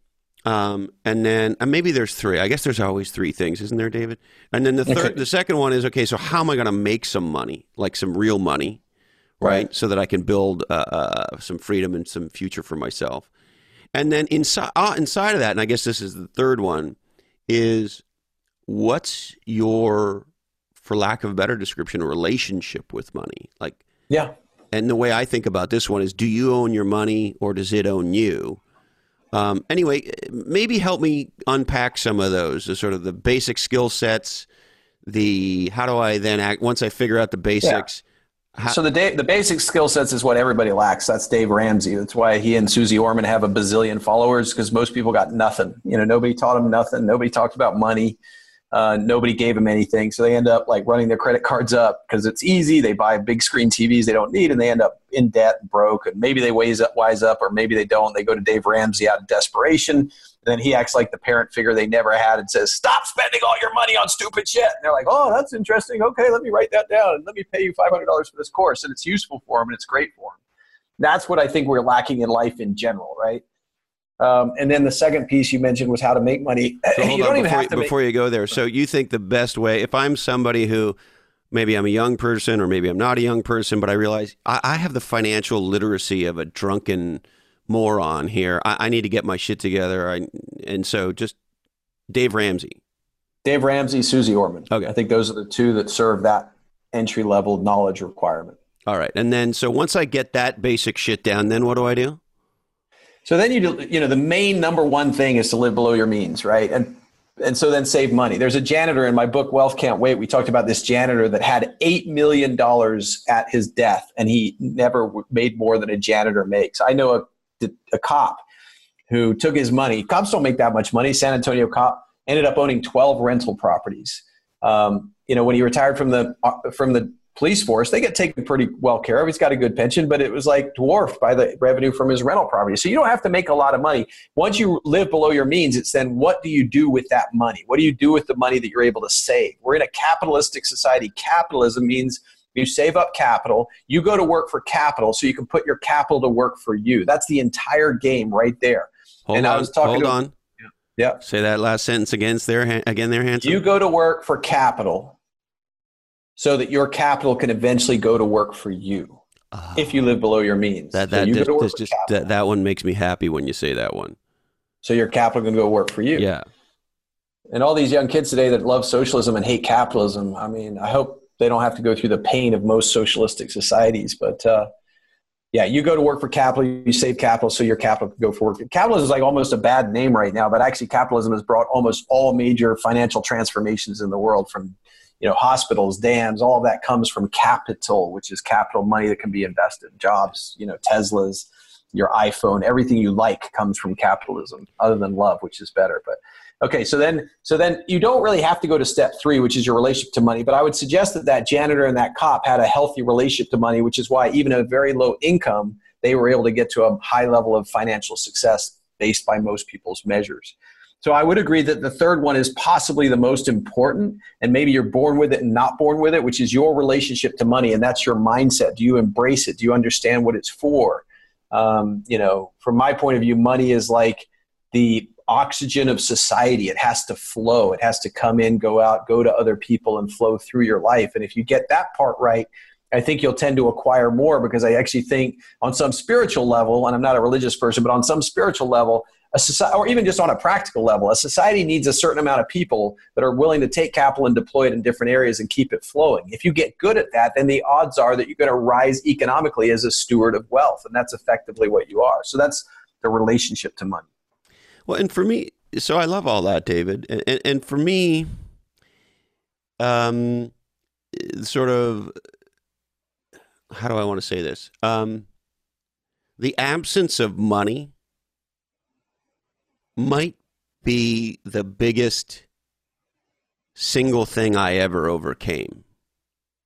Um, and then uh, maybe there's three. I guess there's always three things, isn't there, David? And then the third, okay. the second one is okay. So how am I going to make some money, like some real money, right? right. So that I can build uh, uh, some freedom and some future for myself. And then inside uh, inside of that, and I guess this is the third one, is what's your, for lack of a better description, relationship with money? Like yeah. And the way I think about this one is do you own your money or does it own you? Um, anyway, maybe help me unpack some of those, the sort of the basic skill sets. The how do I then act once I figure out the basics? How- so the da- the basic skill sets is what everybody lacks. That's Dave Ramsey. That's why he and Suze Orman have a bazillion followers because most people got nothing. You know, nobody taught them nothing. Nobody talked about money. Uh, nobody gave them anything, so they end up like running their credit cards up because it's easy. They buy big screen TVs they don't need, and they end up in debt and broke. And maybe they wise up, wise up, or maybe they don't. They go to Dave Ramsey out of desperation, and then he acts like the parent figure they never had and says, "Stop spending all your money on stupid shit." And they're like, "Oh, that's interesting. Okay, let me write that down and let me pay you five hundred dollars for this course." And it's useful for them and it's great for them. That's what I think we're lacking in life in general, right? Um, and then the second piece you mentioned was how to make money. So hold you on, before, you, before make- you go there. So you think the best way, if I'm somebody who maybe I'm a young person or maybe I'm not a young person, but I realize I, I have the financial literacy of a drunken moron here. I, I need to get my shit together. I, and so just Dave Ramsey. Dave Ramsey, Suze Orman. Okay. I think those are the two that serve that entry level knowledge requirement. All right. And then, so once I get that basic shit down, then what do I do? So then you you know, the main number one thing is to live below your means, right? And and so then save money. There's a janitor in my book Wealth Can't Wait. We talked about this janitor that had 8 million dollars at his death and he never made more than a janitor makes. I know a a cop who took his money. Cops don't make that much money. San Antonio cop ended up owning 12 rental properties. Um, you know, when he retired from the uh, from the police force, they get taken pretty well care of. He's got a good pension, but it was like dwarfed by the revenue from his rental property. So you don't have to make a lot of money. Once you live below your means, it's then what do you do with that money? What do you do with the money that you're able to save? We're in a capitalistic society. Capitalism means you save up capital, you go to work for capital so you can put your capital to work for you. That's the entire game right there. Hold and on, I was talking hold to, on. Yeah. Say that last sentence again there again there Hanson. You go to work for capital so that your capital can eventually go to work for you uh, if you live below your means. That that so just, just that, that one makes me happy when you say that one. So your capital can go work for you. Yeah. And all these young kids today that love socialism and hate capitalism, I mean, I hope they don't have to go through the pain of most socialistic societies. But uh, yeah, you go to work for capital, you save capital so your capital can go for work. Capitalism is like almost a bad name right now, but actually capitalism has brought almost all major financial transformations in the world from you know hospitals dams all that comes from capital which is capital money that can be invested. Jobs you know teslas your iphone everything you like comes from capitalism other than love which is better. But okay so then so then you don't really have to go to step three which is your relationship to money but i would suggest that that janitor and that cop had a healthy relationship to money which is why even a very low income they were able to get to a high level of financial success based by most people's measures so I would agree that the third one is possibly the most important, and maybe you're born with it and not born with it, which is your relationship to money, and that's your mindset. Do you embrace it? Do you understand what it's for? Um, you know, from my point of view, money is like the oxygen of society. It has to flow. It has to come in, go out, go to other people, and flow through your life. And if you get that part right, I think you'll tend to acquire more because I actually think on some spiritual level, and I'm not a religious person, but on some spiritual level, a society, or even just on a practical level, a society needs a certain amount of people that are willing to take capital and deploy it in different areas and keep it flowing. If you get good at that, then the odds are that you're going to rise economically as a steward of wealth, and that's effectively what you are. So that's the relationship to money. Well, and for me, so I love all that, David, and, and, and for me, um, sort of, how do I want to say this? Um, the absence of money might be the biggest single thing I ever overcame.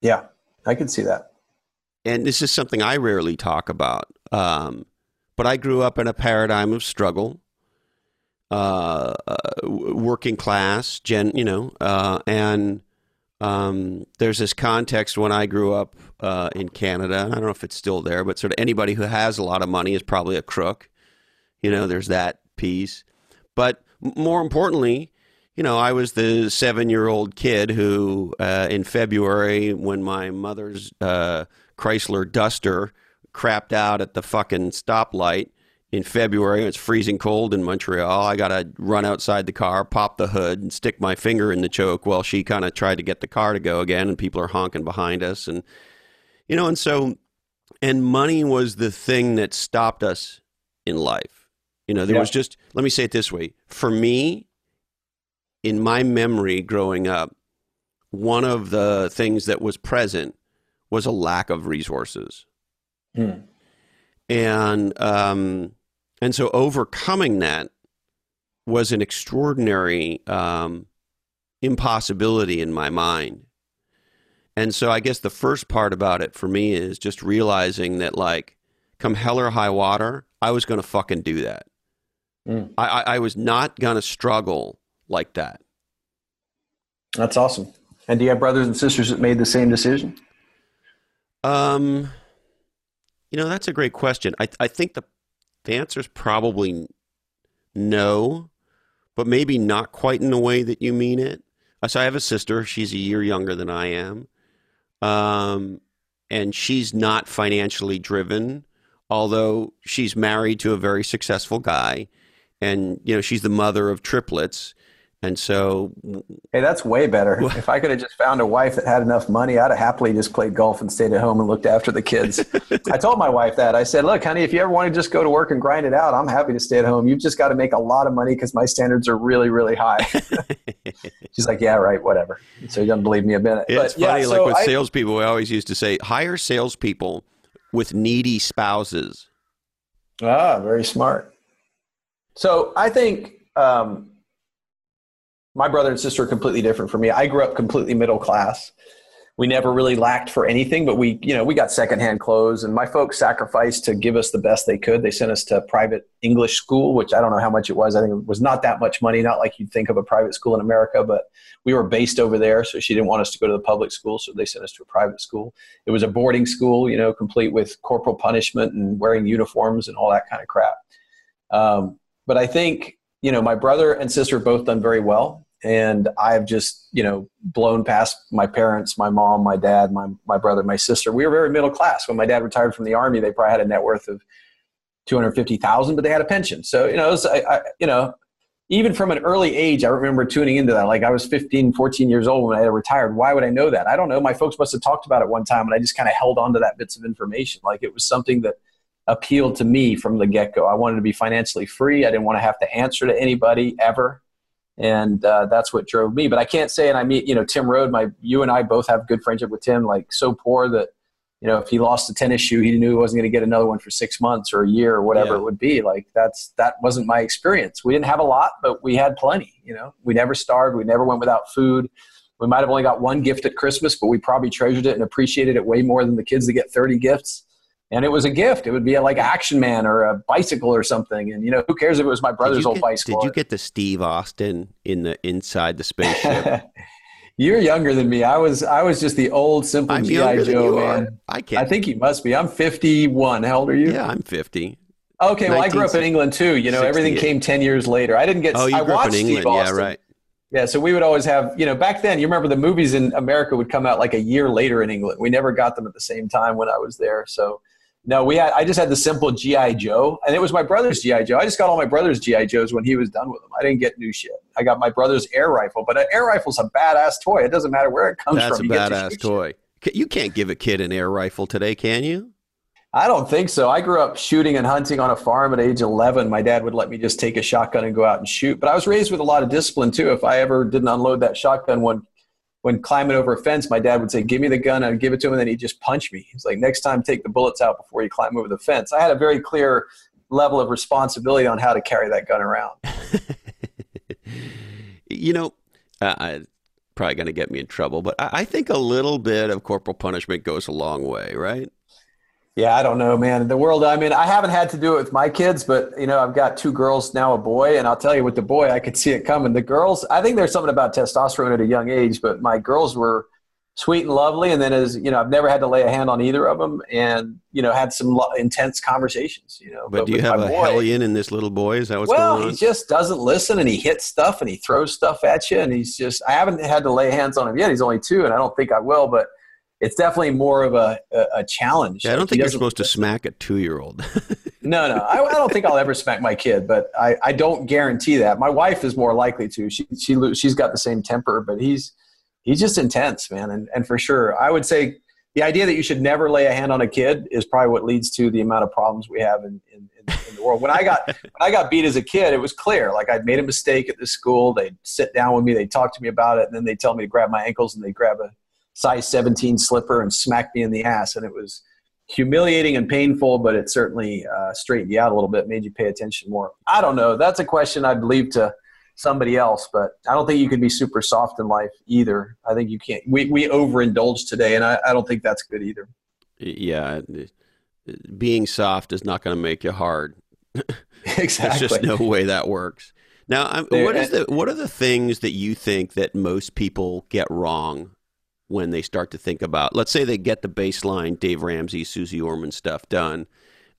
Yeah, I can see that. And this is something I rarely talk about. Um, but I grew up in a paradigm of struggle, uh, uh, working class, gen, you know, uh, and um, there's this context when I grew up uh, in Canada. I don't know if it's still there, but sort of anybody who has a lot of money is probably a crook. You know, there's that piece. But more importantly, you know, I was the seven year old kid who, uh, in February, when my mother's uh, Chrysler Duster crapped out at the fucking stoplight in February, it's freezing cold in Montreal. I got to run outside the car, pop the hood, and stick my finger in the choke while she kind of tried to get the car to go again, and people are honking behind us. And, you know, and so, and money was the thing that stopped us in life You know, there Yeah. was just, let me say it this way. For me, in my memory growing up, one of the things that was present was a lack of resources. Hmm. And, um, and so overcoming that was an extraordinary um, impossibility in my mind. And so I guess the first part about it for me is just realizing that, like, come hell or high water, I was going to fucking do that. Mm. I, I, I was not going to struggle like that. That's awesome. And do you have brothers and sisters that made the same decision? Um, you know, that's a great question. I, I think the, the answer is probably no, but maybe not quite in the way that you mean it. Uh, So I have a sister. She's a year younger than I am. Um, and she's not financially driven, although she's married to a very successful guy. And, you know, she's the mother of triplets. And so Hey, that's way better. if I could have just found a wife that had enough money, I'd have happily just played golf and stayed at home and looked after the kids. I told my wife that. I said, "Look, honey, if you ever want to just go to work and grind it out, I'm happy to stay at home. You've just got to make a lot of money because my standards are really, really high." She's like, "Yeah, right, whatever." So you don't believe me a minute. Yeah, it's But, funny. yeah, like so with I- salespeople, we always used to say, hire salespeople with needy spouses. Ah, very smart. So I think um, my brother and sister are completely different from me. I grew up completely middle class. We never really lacked for anything, but we, you know, we got secondhand clothes, and my folks sacrificed to give us the best they could. They sent us to private English school, which I don't know how much it was. I think it was not that much money, not like you'd think of a private school in America, but we were based over there, so she didn't want us to go to the public school, so they sent us to a private school. It was a boarding school, you know, complete with corporal punishment and wearing uniforms and all that kind of crap. Um, but I think, you know, my brother and sister have both done very well. And I've just, you know, blown past my parents, my mom, my dad, my, my brother, my sister. We were very middle class. When my dad retired from the army, they probably had a net worth of 250,000, but they had a pension. So, you know, was, I, I, you know, even from an early age, I remember tuning into that. Like I was 15, 14 years old when I retired. Why would I know that? I don't know. My folks must have talked about it one time and I just kind of held on to that bits of information. Like it was something that appealed to me from the get go. I wanted to be financially free. I didn't want to have to answer to anybody ever. And uh, that's what drove me. But I can't say, and I meet, you know, Tim Rhode, my, you and I both have good friendship with Tim, like so poor that, you know, if he lost a tennis shoe, he knew he wasn't going to get another one for six months or a year or whatever Yeah. it would be. Like that's, that wasn't my experience. We didn't have a lot, but we had plenty, you know, we never starved. We never went without food. We might have only got one gift at Christmas, but we probably treasured it and appreciated it way more than the kids that get 30 gifts. And it was a gift. It would be a, like Action Man or a bicycle or something. And you know, who cares if it was my brother's old get- bicycle? Did you get the Steve Austin in the inside the spaceship? You're younger than me. I was I was just the old simple I'm GI Joe man. are. I can't. I think you must be. I'm 51. How old are you? yeah, I'm 50. Okay, well, I grew up in England too. You know, everything came 10 years later. I didn't get. Oh, you I grew up in watched Steve England. Yeah, right. Yeah, so we would always have, you know, back then, you remember the movies in America would come out like a year later in England. We never got them at the same time when I was there. So, no, we had, I just had the simple GI Joe, and it was my brother's GI Joe. I just got all my brother's GI Joes when he was done with them. I didn't get new shit. I got my brother's air rifle, but an air rifle's a badass toy. It doesn't matter where it comes That's from. a You get to badass shit. toy. You can't give a kid an air rifle today, can you? I don't think so. I grew up shooting and hunting on a farm at age 11. My dad would let me just take a shotgun and go out and shoot. But I was raised with a lot of discipline too. If I ever didn't unload that shotgun when when climbing over a fence, my dad would say, "Give me the gun." I'd give it to him, and then he'd just punch me. He's like, "Next time, take the bullets out before you climb over the fence." I had a very clear level of responsibility on how to carry that gun around. You know, uh, probably going to get me in trouble, but I think a little bit of corporal punishment goes a long way, right? Yeah, I don't know, man. The world I'm in, I haven't had to do it with my kids, but you know, I've got two girls now, a boy, and I'll tell you, with the boy, I could see it coming. The girls, I think there's something about testosterone at a young age, but my girls were sweet and lovely, and then as you know, I've never had to lay a hand on either of them, and you know, had some lo- intense conversations. You know, But, do you have a boy- hellion in this little boy? Is that what's well, going on? he just doesn't listen, and he hits stuff, and he throws stuff at you, and he's just. I haven't had to lay hands on him yet. He's only two, and I don't think I will, but. It's definitely more of a, a, a challenge. Yeah, I don't think you're supposed to smack a two year old. No, no, I, I don't think I'll ever smack my kid, but I, I don't guarantee that. My wife is more likely to. She she she's got the same temper, but he's he's just intense, man, and and for sure, I would say the idea that you should never lay a hand on a kid is probably what leads to the amount of problems we have in, in, in, in the world. When I got when I got beat as a kid, it was clear. Like I'd made a mistake at the school. They'd sit down with me, they'd talk to me about it, and then they'd tell me to grab my ankles and they'd grab a size 17 slipper and smack me in the ass. And it was humiliating and painful, but it certainly uh, straightened you out a little bit, made you pay attention more. I don't know. That's a question I'd leave to somebody else, but I don't think you can be super soft in life either. I think you can't. We, we overindulge today, and I, I don't think that's good either. Yeah. Being soft is not going to make you hard. exactly. There's just no way that works. Now, what is the what are the things that you think that most people get wrong when they start to think about, let's say they get the baseline Dave Ramsey, Suze Orman stuff done,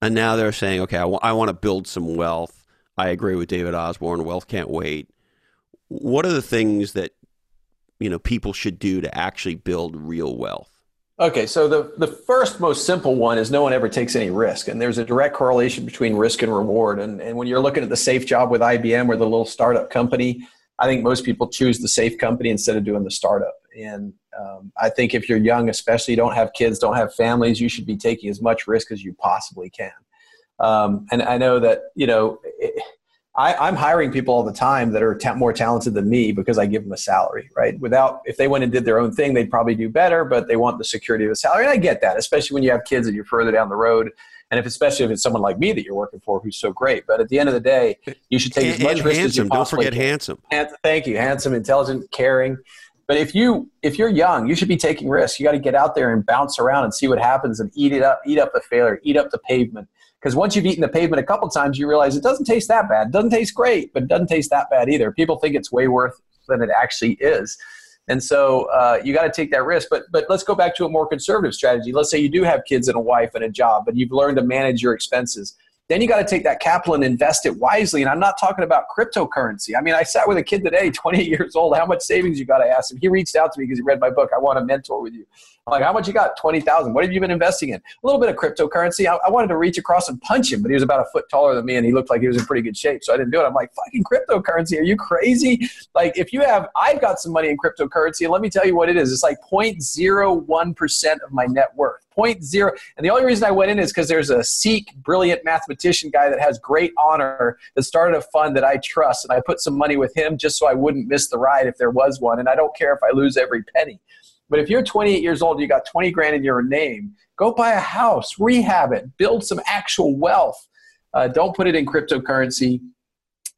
and now they're saying, okay, I, w- I want to build some wealth. I agree with David Osborne. Wealth can't wait. What are the things that you know people should do to actually build real wealth? Okay, so the, the first most simple one is no one ever takes any risk. And there's a direct correlation between risk and reward. And, and when you're looking at the safe job with IBM or the little startup company, I think most people choose the safe company instead of doing the startup. And um, I think if you're young, especially don't have kids, don't have families, you should be taking as much risk as you possibly can. Um, and I know that you know it, I, am hiring people all the time that are ta- more talented than me because I give them a salary, right? Without if they went and did their own thing, they'd probably do better, but they want the security of a salary. And I get that, especially when you have kids and you're further down the road. And if especially if it's someone like me that you're working for who's so great, but at the end of the day, you should take as much risk handsome. as you possibly Don't forget can. handsome. And, thank you, handsome, intelligent, caring. But if you if you're young, you should be taking risks. You got to get out there and bounce around and see what happens and eat it up, eat up the failure, eat up the pavement. Because once you've eaten the pavement a couple times, you realize it doesn't taste that bad. It doesn't taste great, but it doesn't taste that bad either. People think it's way worse than it actually is. And so uh, you got to take that risk. But but let's go back to a more conservative strategy. Let's say you do have kids and a wife and a job, but you've learned to manage your expenses then you got to take that capital and invest it wisely. And I'm not talking about cryptocurrency. I mean, I sat with a kid today, 28 years old. How much savings you got? I asked him. He reached out to me because he read my book. I want to mentor with you. I'm like, how much you got? 20,000. What have you been investing in? A little bit of cryptocurrency. I, I, wanted to reach across and punch him, but he was about a foot taller than me and he looked like he was in pretty good shape. So I didn't do it. I'm like, fucking cryptocurrency. Are you crazy? Like, if you have, I've got some money in cryptocurrency and let me tell you what it is. It's like 0.01% of my net worth. Point zero. And the only reason I went in is because there's a Sikh, brilliant mathematician guy that has great honor that started a fund that I trust. And I put some money with him just so I wouldn't miss the ride if there was one. And I don't care if I lose every penny. But if you're 28 years old, you got 20 grand in your name, go buy a house, rehab it, build some actual wealth. Uh, don't put it in cryptocurrency.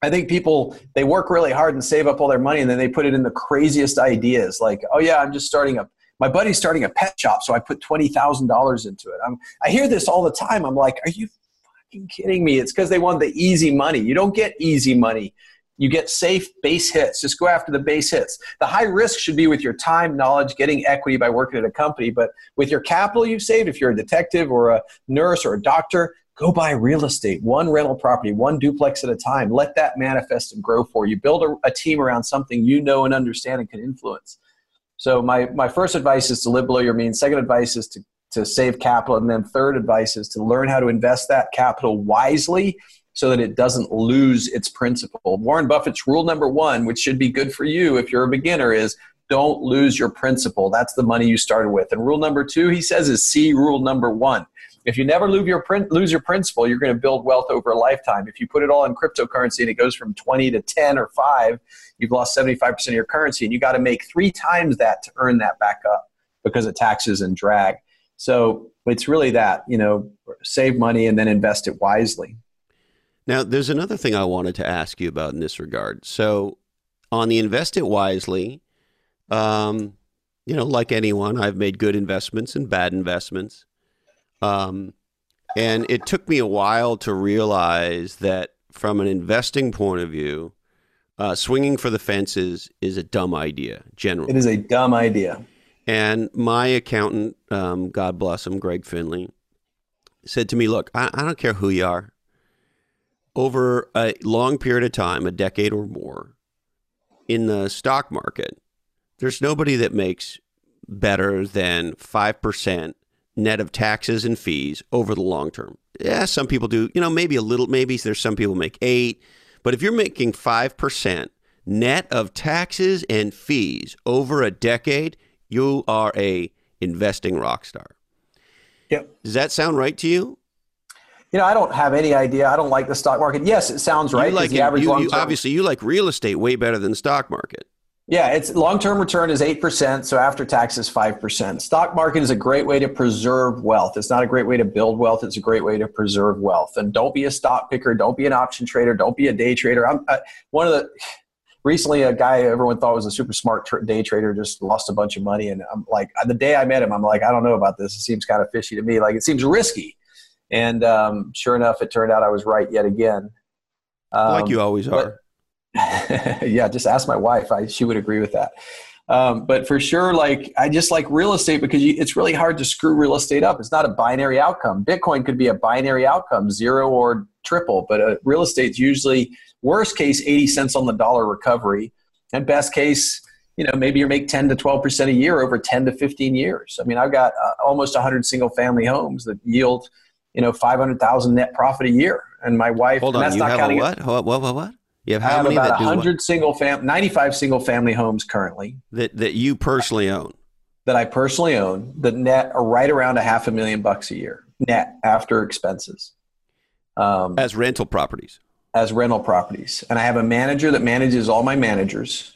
I think people they work really hard and save up all their money, and then they put it in the craziest ideas, like, "Oh yeah, I'm just starting a my buddy's starting a pet shop, so I put twenty thousand dollars into it. I'm, I hear this all the time. I'm like, are you fucking kidding me? It's because they want the easy money. You don't get easy money. You get safe base hits. Just go after the base hits. The high risk should be with your time, knowledge, getting equity by working at a company. But with your capital you've saved, if you're a detective or a nurse or a doctor, go buy real estate, one rental property, one duplex at a time. Let that manifest and grow for you. Build a, a team around something you know and understand and can influence. So my, my first advice is to live below your means. Second advice is to, to save capital. And then third advice is to learn how to invest that capital wisely so that it doesn't lose its principle. Warren Buffett's rule number one, which should be good for you if you're a beginner, is don't lose your principal. That's the money you started with. And rule number two, he says, is see rule number one. If you never lose your, lose your principal, you're going to build wealth over a lifetime. If you put it all in cryptocurrency and it goes from 20 to 10 or 5, you've lost 75% of your currency. And you got to make three times that to earn that back up because of taxes and drag. So it's really that, you know, save money and then invest it wisely. Now, there's another thing I wanted to ask you about in this regard. So, on the invest it wisely, um, you know, like anyone, I've made good investments and bad investments. Um, and it took me a while to realize that from an investing point of view, uh, swinging for the fences is a dumb idea, generally. It is a dumb idea. And my accountant, um, God bless him, Greg Finley, said to me, Look, I, I don't care who you are. Over a long period of time, a decade or more, in the stock market, there's nobody that makes better than 5% net of taxes and fees over the long term. Yeah, some people do, you know, maybe a little, maybe there's some people make eight, but if you're making 5% net of taxes and fees over a decade, you are a investing rock star. Yep. Does that sound right to you? You know, I don't have any idea. I don't like the stock market. Yes, it sounds right. You like the it- average you- you- obviously you like real estate way better than the stock market. Yeah, it's long-term return is eight percent, so after tax is five percent. Stock market is a great way to preserve wealth. It's not a great way to build wealth. It's a great way to preserve wealth. And don't be a stock picker. Don't be an option trader. Don't be a day trader. I'm uh, one of the recently a guy everyone thought was a super smart tr- day trader just lost a bunch of money, and I'm like the day I met him, I'm like I don't know about this. It seems kind of fishy to me. Like it seems risky. And um, sure enough, it turned out I was right yet again. like Um, you always but- are. yeah, just ask my wife. I, she would agree with that. Um, but for sure, like I just like real estate because you, it's really hard to screw real estate up. It's not a binary outcome. Bitcoin could be a binary outcome, zero or triple, but uh, real estate's usually worst case 80 cents on the dollar recovery, and best case, you know, maybe you make 10 to 12 percent a year over 10 to 15 years. I mean, I've got uh, almost 100 single family homes that yield, you know, 500,000 net profit a year, and my wife. Hold on, you not have a what? What? What? What? what? You have I how have many about that do what? 100 single fam 95 single family homes currently that that you personally own? that I personally own that net are right around a half a million bucks a year net after expenses um, as rental properties. as rental properties. And I have a manager that manages all my managers.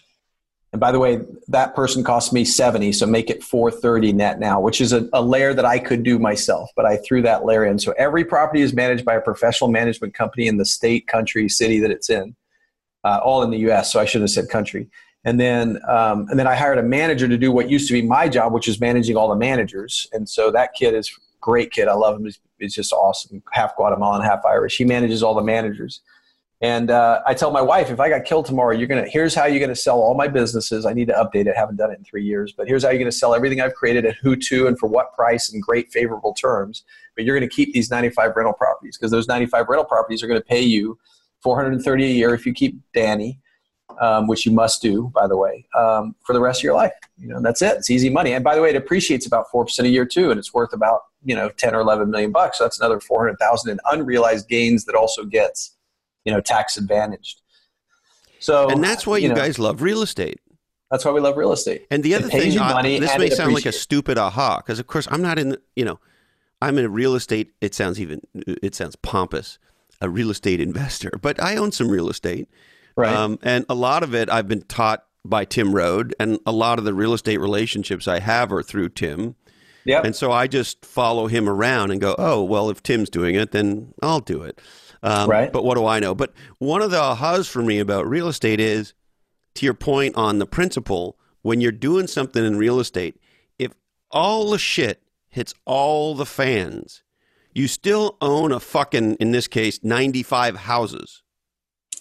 And by the way, that person cost me 70, so make it 430 net now, which is a, a layer that I could do myself, but I threw that layer in. So every property is managed by a professional management company in the state, country, city that it's in, uh, all in the US. So I shouldn't have said country. And then, um, and then I hired a manager to do what used to be my job, which is managing all the managers. And so that kid is great kid. I love him. He's, he's just awesome. Half Guatemalan, half Irish. He manages all the managers. And uh, I tell my wife, if I got killed tomorrow, you're gonna. Here's how you're gonna sell all my businesses. I need to update it. Haven't done it in three years, but here's how you're gonna sell everything I've created at who to and for what price and great favorable terms. But you're gonna keep these 95 rental properties because those 95 rental properties are gonna pay you 430 a year if you keep Danny, um, which you must do, by the way, um, for the rest of your life. You know, that's it. It's easy money. And by the way, it appreciates about four percent a year too, and it's worth about you know 10 or 11 million bucks. So that's another 400,000 in unrealized gains that also gets you know tax advantaged. So and that's why you, know, guys love real estate. That's why we love real estate. And the other thing, you I- this may sound like a stupid aha, because of course I'm not in. You know, I'm in real estate. It sounds even. It sounds pompous. A real estate investor, but I own some real estate, Right. Um, and a lot of it I've been taught by Tim Rhode, and a lot of the real estate relationships I have are through Tim. yep. And so I just follow him around and go, oh, well, if Tim's doing it, then I'll do it. Um, Right. But what do I know? But one of the ahas for me about real estate is, to your point on the principle, when you're doing something in real estate, if all the shit hits all the fans, you still own a fucking, in this case, 95 houses.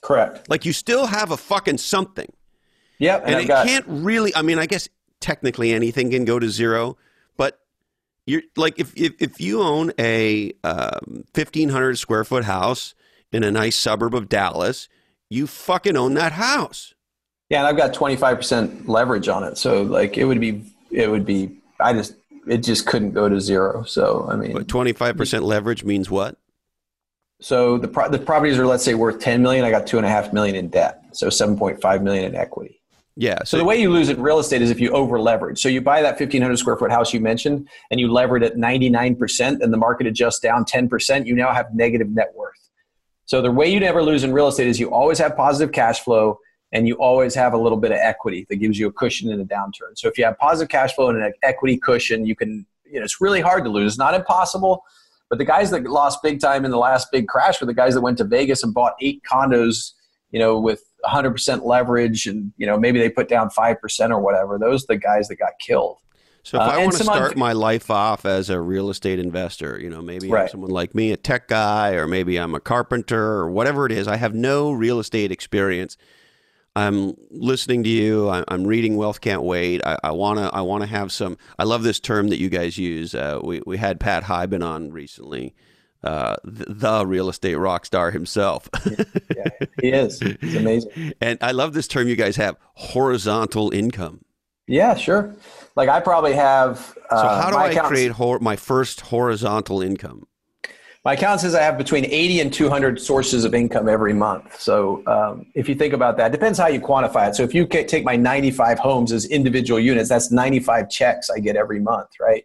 Correct. Like you still have a fucking something. Yep. And, And, it got can't really. I mean, I guess technically anything can go to zero, but you're like if if, if you own a um, fifteen hundred square foot house in a nice suburb of Dallas, you fucking own that house. yeah, and I've got 25% leverage on it. So like it would be it would be I just it just couldn't go to zero. So I mean But twenty five percent leverage means what? so the pro- the properties are let's say worth 10 million. I got two and a half million in debt. So 7.5 million in equity. Yeah. So the way you lose in real estate is if you over leverage. So you buy that 1500 square foot house you mentioned and you lever it at 99% and the market adjusts down 10%, you now have negative net worth. So the way you never lose in real estate is you always have positive cash flow and you always have a little bit of equity that gives you a cushion in a downturn. So if you have positive cash flow and an equity cushion, you can, you know, it's really hard to lose. It's not impossible, but the guys that lost big time in the last big crash were the guys that went to Vegas and bought eight condos, you know, with 100% leverage and, you know, maybe they put down 5% or whatever. Those are the guys that got killed. So if Uh, I want to start my life off as a real estate investor, you know, maybe I'm someone like me, a tech guy, or maybe I'm a carpenter or whatever it is. I have no real estate experience. I'm listening to you. I- I'm reading Wealth Can't Wait. I, I wanna I wanna have some. I love this term that you guys use. Uh, we we had Pat Hiban on recently, uh, the, the real estate rock star himself, Yeah, he is. It's amazing. and I love this term you guys have: horizontal income. Yeah, sure. Like I probably have. Uh, So how do I create hor- my first horizontal income? My account says I have between 80 and 200 sources of income every month. So um, if you think about that, depends how you quantify it. So if you take my 95 homes as individual units, that's 95 checks I get every month, right?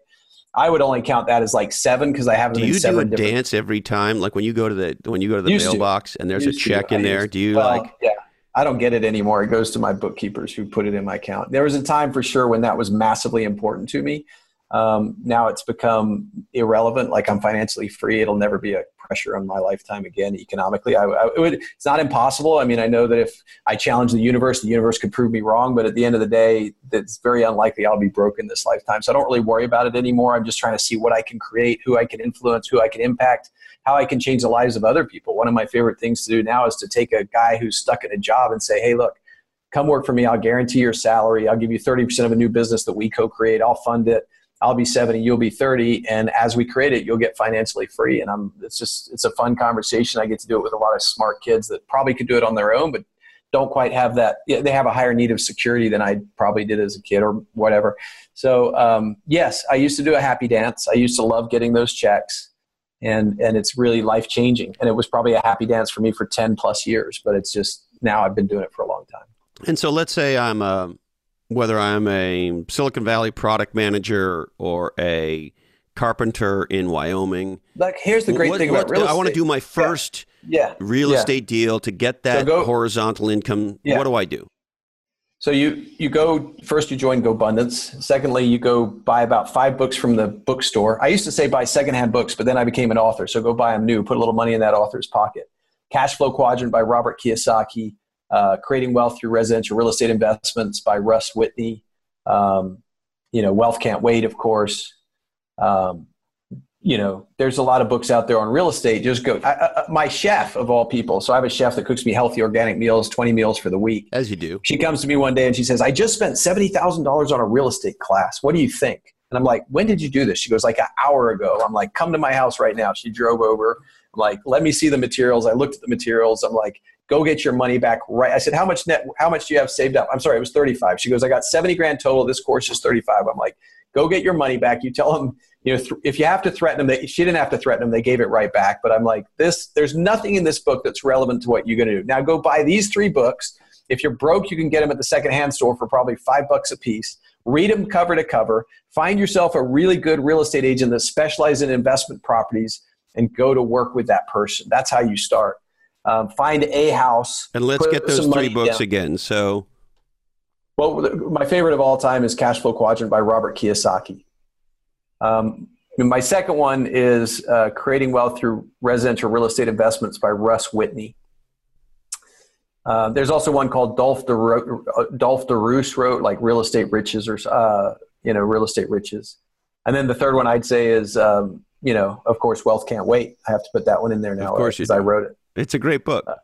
I would only count that as like seven because I have do you do a dance every time? Like when you go to the when you go to the mailbox and there's used a check to. in there, do you well, like? Yeah, I don't get it anymore. It goes to my bookkeepers who put it in my account. There was a time for sure when that was massively important to me. Um, now it's become irrelevant. Like I'm financially free. It'll never be a pressure on my lifetime again economically. I, I would, it's not impossible. I mean, I know that if I challenge the universe, the universe could prove me wrong. But at the end of the day, it's very unlikely I'll be broke in this lifetime. So I don't really worry about it anymore. I'm just trying to see what I can create, who I can influence, who I can impact, how I can change the lives of other people. One of my favorite things to do now is to take a guy who's stuck in a job and say, "Hey, look." Come work for me. I'll guarantee your salary. I'll give you 30% of a new business that we co create. I'll fund it I'll be 70, you'll be 30, and as we create it, you'll get financially free. And I'm it's just it's a fun conversation. I get to do it with a lot of smart kids that probably could do it on their own, but don't quite have that. They have a higher need of security than I probably did as a kid or whatever. So um, yes, I used to do a happy dance. I used to love getting those checks, and and it's really life changing. And it was probably a happy dance for me for 10 plus years, but it's just now I've been doing it for a long time. And so let's say I'm a whether I'm a Silicon Valley product manager or a carpenter in Wyoming. Like, here's the great what, thing about real estate. I want to do my first yeah. Yeah. real yeah. estate deal to get that so go, horizontal income. What do I do? So you you go first. You join GoBundance. Secondly, you go buy about five books from the bookstore. I used to say buy secondhand books, but then I became an author. So go buy them new. Put a little money in that author's pocket. Cash Flow Quadrant by Robert Kiyosaki uh, Creating Wealth Through Residential Real Estate Investments by Russ Whitney. Um, you know, Wealth Can't Wait, of course. Um, you know, there's a lot of books out there on real estate. Just go. I, I, my chef of all people. So I have a chef that cooks me healthy organic meals, 20 meals for the week. As you do. She comes to me one day and she says, I just spent $70,000 on a real estate class. What do you think? And I'm like, when did you do this? She goes, like an hour ago. I'm like, come to my house right now. She drove over. I'm like, let me see the materials. I looked at the materials. I'm like, go get your money back right. I said, how much net, how much do you have saved up? I'm sorry, it was 35. She goes, I got 70 grand total. This course is 35. I'm like, go get your money back. You tell them, you know, th- if you have to threaten them, they, she didn't have to threaten them. They gave it right back. But I'm like, this, there's nothing in this book that's relevant to what you're going to do. Now go buy these three books. If you're broke, you can get them at the secondhand store for probably five bucks a piece. Read them cover to cover. Find yourself a really good real estate agent that specializes in investment properties and go to work with that person. That's how you start. Um, find a house. And let's get those three books down. again. So, well, my favorite of all time is Cash Flow Quadrant by Robert Kiyosaki. Um, my second one is uh, Creating Wealth Through Residential Real Estate Investments by Russ Whitney. Uh, there's also one called Dolf de Roos, uh, Dolf de Roos wrote, like Real Estate Riches or, uh, you know, Real Estate Riches. And then the third one I'd say is, um, you know, of course, Wealth Can't Wait. I have to put that one in there now. Of course, because I wrote it. It's a great book. Uh,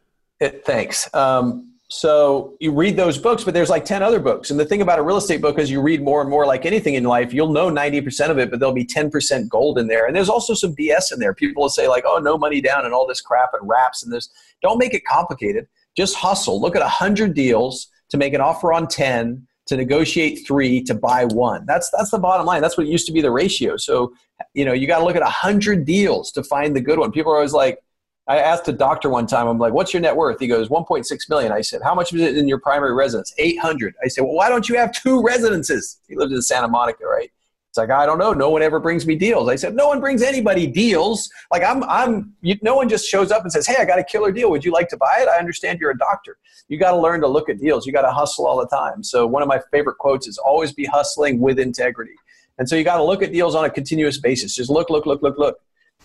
it, thanks. Um, so you read those books, but there's like 10 other books. And the thing about a real estate book is you read more and more like anything in life, you'll know 90% of it, but there'll be 10% gold in there. And there's also some BS in there. People will say like, oh, no money down and all this crap and raps and this. Don't make it complicated. Just hustle. Look at 100 deals to make an offer on 10 to negotiate three to buy one. That's that's the bottom line. That's what used to be the ratio. So, you know, you got to look at a hundred deals to find the good one. People are always like, I asked a doctor one time, I'm like, what's your net worth? He goes, 1.6 million. I said, how much is it in your primary residence? 800. I said, well, why don't you have two residences? He lives in Santa Monica, right? It's like, I don't know. No one ever brings me deals. I said, no one brings anybody deals. Like I'm, I'm, you, no one just shows up and says, Hey, I got a killer deal. Would you like to buy it? I understand you're a doctor. You got to learn to look at deals. You got to hustle all the time. So one of my favorite quotes is always be hustling with integrity. And so you got to look at deals on a continuous basis. Just look, look, look, look, look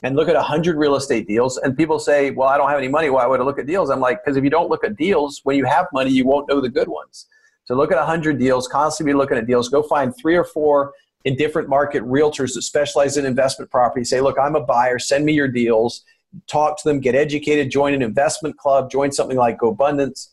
and look at 100 real estate deals and people say well i don't have any money. Why would i look at deals? I'm like because if you don't look at deals when you have money you won't know the good ones. So look at 100 deals constantly be looking at deals. Go find three or four in different market realtors that specialize in investment property say look i'm a buyer. Send me your deals. Talk to them. Get educated. Join an investment club. Join something like GoBundance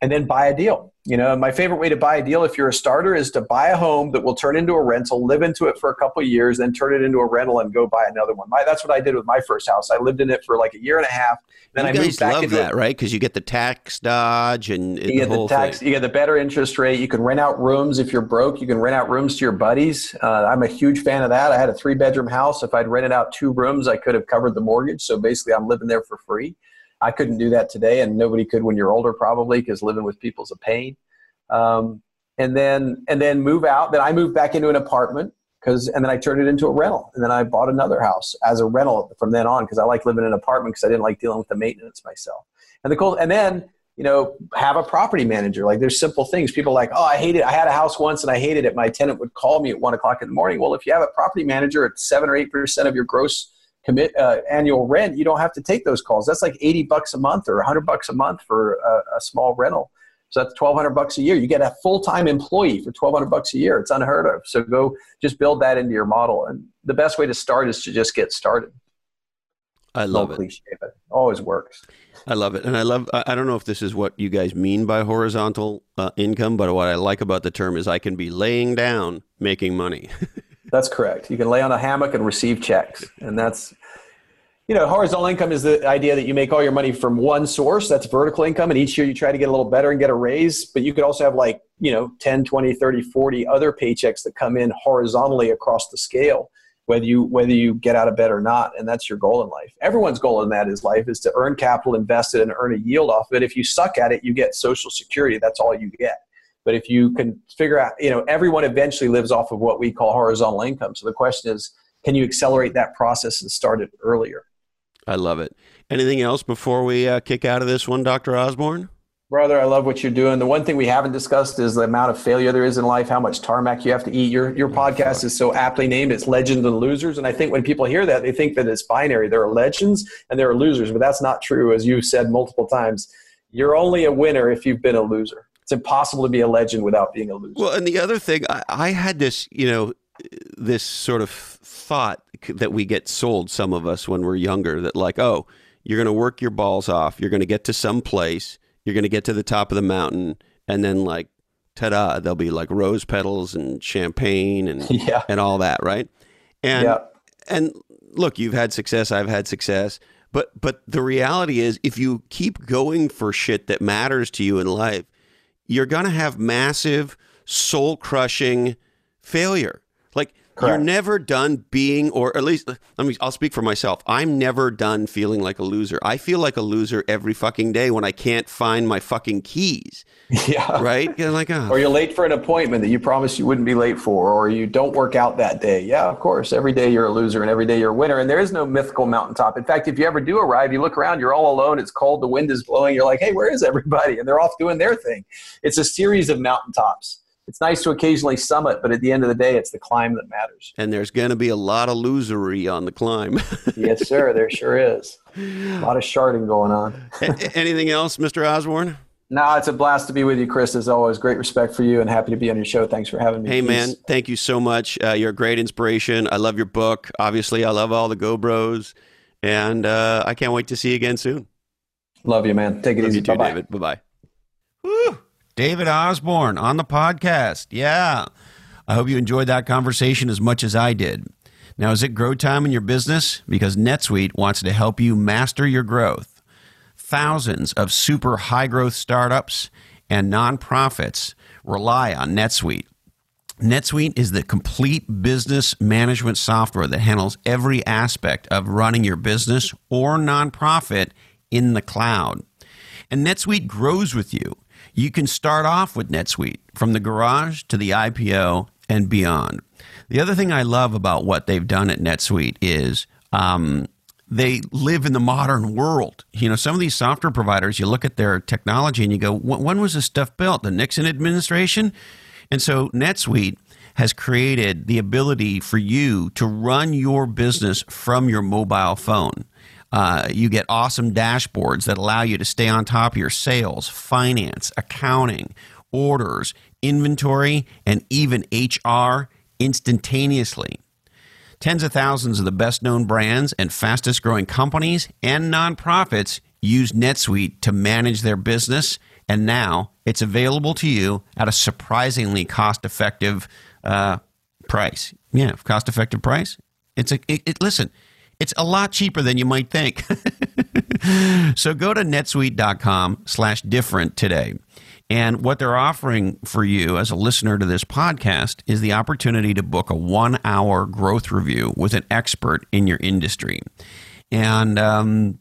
and then buy a deal. You know, my favorite way to buy a deal if you're a starter is to buy a home that will turn into a rental, live into it for a couple of years, then turn it into a rental and go buy another one. My, that's what I did with my first house. I lived in it for like a year and a half. Then you I moved back love into that, it. right? Because you get the tax dodge and you get the, tax. Thing. You get the better interest rate. You can rent out rooms if you're broke. You can rent out rooms to your buddies. Uh, I'm a huge fan of that. I had a three bedroom house. If I'd rented out two rooms, I could have covered the mortgage. So basically, I'm living there for free. I couldn't do that today, and nobody could when you're older, probably, because living with people is a pain. Um, and then and then move out. Then I moved back into an apartment because, and then I turned it into a rental, and then I bought another house as a rental from then on because I like living in an apartment because I didn't like dealing with the maintenance myself. And the cool, and then you know, have a property manager. Like there's simple things. People like, oh, I hate it. I had a house once and I hated it. My tenant would call me at one o'clock in the morning. Well, if you have a property manager at seven or eight percent of your gross commit uh, annual rent, you don't have to take those calls. That's like 80 bucks a month or 100 bucks a month for a, a small rental. So that's 1200 bucks a year. You get a full-time employee for 1200 bucks a year. It's unheard of. So go just build that into your model. And the best way to start is to just get started. I love it. Cliche, but it always works. I love it. And I love, I don't know if this is what you guys mean by horizontal uh, income, but what I like about the term is I can be laying down making money. That's correct. You can lay on a hammock and receive checks. And that's, you know, horizontal income is the idea that you make all your money from one source. That's vertical income. And each year you try to get a little better and get a raise. But you could also have like, you know, 10, 20, 30, 40 other paychecks that come in horizontally across the scale, whether you, whether you get out of bed or not. And that's your goal in life. Everyone's goal in that is life is to earn capital, invest it, and earn a yield off of it. If you suck at it, you get social security. That's all you get. But if you can figure out, you know, everyone eventually lives off of what we call horizontal income. So the question is, can you accelerate that process and start it earlier? I love it. Anything else before we uh, kick out of this one, Dr. Osborne? Brother, I love what you're doing. The one thing we haven't discussed is the amount of failure there is in life, how much tarmac you have to eat. Your your oh, podcast is so aptly named. It's legends and losers. And I think when people hear that, they think that it's binary. There are legends and there are losers, but that's not true, as you've said multiple times. You're only a winner if you've been a loser it's impossible to be a legend without being a loser. Well, and the other thing, I, I had this, you know, this sort of thought that we get sold, some of us when we're younger, that like, oh, you're going to work your balls off, you're going to get to some place, you're going to get to the top of the mountain, and then like, ta-da, there'll be like rose petals and champagne and yeah. and all that, right? And yeah. and look, you've had success, I've had success, but but the reality is, if you keep going for shit that matters to you in life you're going to have massive soul crushing failure. Like Correct. You're never done being, or at least let me. I'll speak for myself. I'm never done feeling like a loser. I feel like a loser every fucking day when I can't find my fucking keys. Yeah. Right. You're like, oh. Or you're late for an appointment that you promised you wouldn't be late for, or you don't work out that day. Yeah, of course. Every day you're a loser, and every day you're a winner. And there is no mythical mountaintop. In fact, if you ever do arrive, you look around, you're all alone. It's cold. The wind is blowing. You're like, hey, where is everybody? And they're off doing their thing. It's a series of mountaintops it's nice to occasionally summit, but at the end of the day, it's the climb that matters. And there's going to be a lot of losery on the climb. yes, sir. There sure is. A lot of sharding going on. Anything else, Mr. Osborne? No, it's a blast to be with you, Chris. As always, great respect for you and happy to be on your show. Thanks for having me. Hey, Peace. man, thank you so much. Uh, you're a great inspiration. I love your book. Obviously, I love all the Go Bros, and uh, I can't wait to see you again soon. Love you, man. Take it love easy. You too, Bye-bye. David. Bye bye. David Osborne on the podcast. Yeah. I hope you enjoyed that conversation as much as I did. Now, is it grow time in your business? Because NetSuite wants to help you master your growth. Thousands of super high growth startups and nonprofits rely on NetSuite. NetSuite is the complete business management software that handles every aspect of running your business or nonprofit in the cloud. And NetSuite grows with you. You can start off with NetSuite from the garage to the IPO and beyond. The other thing I love about what they've done at NetSuite is um, they live in the modern world. You know, some of these software providers, you look at their technology and you go, when was this stuff built? The Nixon administration? And so NetSuite has created the ability for you to run your business from your mobile phone. Uh, you get awesome dashboards that allow you to stay on top of your sales, finance, accounting, orders, inventory, and even HR instantaneously. Tens of thousands of the best known brands and fastest growing companies and nonprofits use NetSuite to manage their business And now it's available to you at a surprisingly cost effective uh, price. Yeah, cost effective price. It's a, it, it, listen, it's a lot cheaper than you might think. so go to netsuite.com slash different today. And what they're offering for you as a listener to this podcast is the opportunity to book a one hour growth review with an expert in your industry. And, um,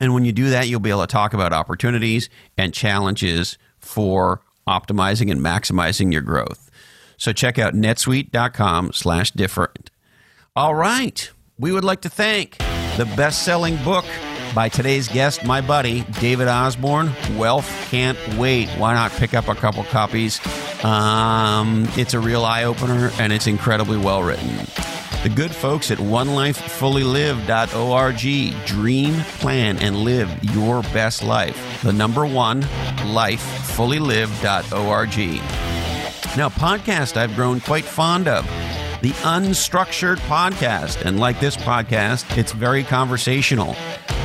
and when you do that, you'll be able to talk about opportunities and challenges for optimizing and maximizing your growth. So check out netsuite.com slash different. All right. We would like to thank the best selling book by today's guest, my buddy, David Osborne. Wealth Can't Wait. Why not pick up a couple copies? Um, it's a real eye opener and it's incredibly well written. The good folks at onelifefullylive.org. Dream, plan, and live your best life. The number one, lifefullylive.org. Now, podcast I've grown quite fond of the Unstructured Podcast. And like this podcast, it's very conversational.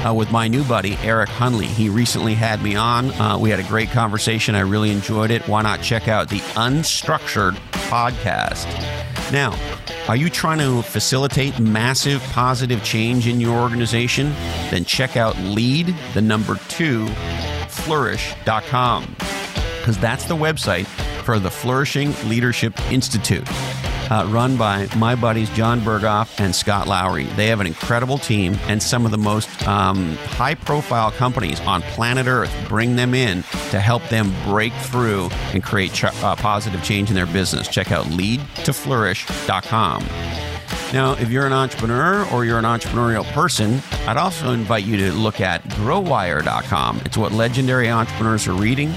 Uh, with my new buddy, Eric Hunley. He recently had me on. Uh, we had a great conversation. I really enjoyed it. Why not check out the Unstructured Podcast? Now, are you trying to facilitate massive positive change in your organization? Then check out lead, the number two, flourish.com, because that's the website for the Flourishing Leadership Institute uh, run by my buddies John Berghoff and Scott Lowry. They have an incredible team, and some of the most um, high profile companies on planet Earth bring them in to help them break through and create ch- uh, positive change in their business. Check out leadtoflourish.com. Now, if you're an entrepreneur or you're an entrepreneurial person, I'd also invite you to look at growwire.com. It's what legendary entrepreneurs are reading.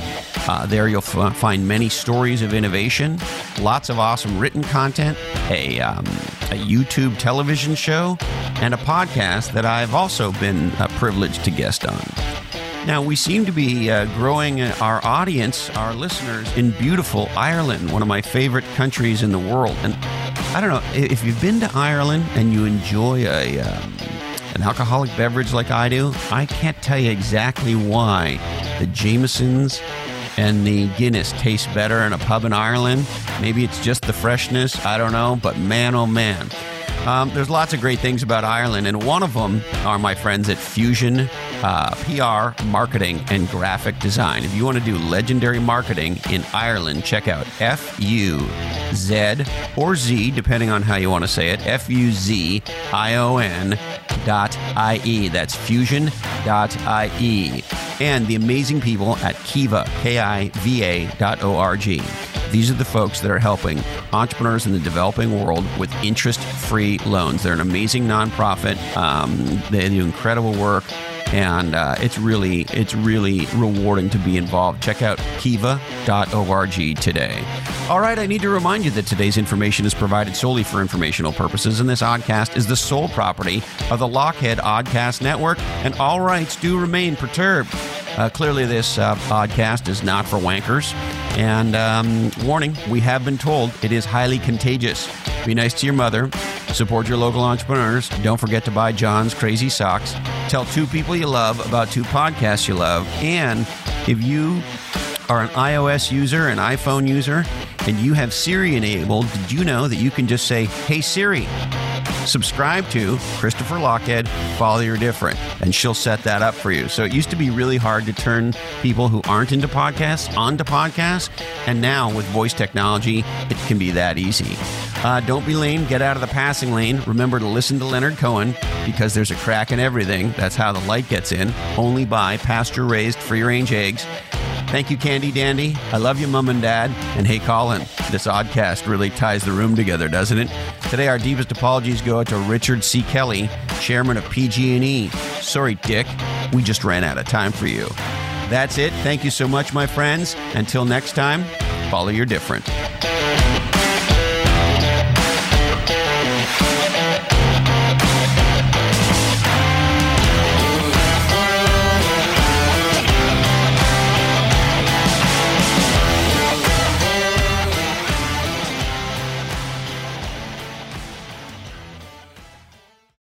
Uh, there you'll f- find many stories of innovation, lots of awesome written content, a, um, a YouTube television show, and a podcast that I've also been uh, privileged to guest on. Now, we seem to be uh, growing our audience, our listeners, in beautiful Ireland, one of my favorite countries in the world. And I don't know if you've been to Ireland and you enjoy a um, an alcoholic beverage like I do. I can't tell you exactly why the Jamesons and the Guinness taste better in a pub in Ireland. Maybe it's just the freshness. I don't know, but man, oh man. Um, there's lots of great things about Ireland, and one of them are my friends at Fuzion uh, PR, Marketing, and Graphic Design. If you want to do legendary marketing in Ireland, check out F U Z or Z, depending on how you want to say it, F U Z I O N dot IE. That's fuzion dot IE. And the amazing people at Kiva, K I V A dot O R G. These are the folks that are helping entrepreneurs in the developing world with interest free loans. They're an amazing nonprofit. Um, they do incredible work and uh, it's really it's really rewarding to be involved. Check out kiva.org today. All right, I need to remind you that today's information is provided solely for informational purposes, and this oddcast is the sole property of the Lochhead Oddcast Network, and all rights do remain perturbed. Uh, clearly, this uh, podcast is not for wankers. And um, warning, we have been told it is highly contagious. Be nice to your mother. Support your local entrepreneurs. Don't forget to buy John's Crazy Socks. Tell two people you love about two podcasts you love. And if you are an iOS user, an iPhone user, and you have Siri enabled, did you know that you can just say, Hey Siri, subscribe to Christopher Lochhead, Follow Your Different, and she'll set that up for you. So it used to be really hard to turn people who aren't into podcasts onto podcasts, and now with voice technology, it can be that easy. Uh, don't be lame, get out of the passing lane. Remember to listen to Leonard Cohen because there's a crack in everything. That's how the light gets in. Only buy pasture raised free range eggs. Thank you, Candy Dandy. I love you, Mom and Dad. And hey, Colin, this oddcast really ties the room together, doesn't it? Today, our deepest apologies go out to Richard C. Kelly, chairman of PG&E. Sorry, Dick, we just ran out of time for you. That's it. Thank you so much, my friends. Until next time, follow your different.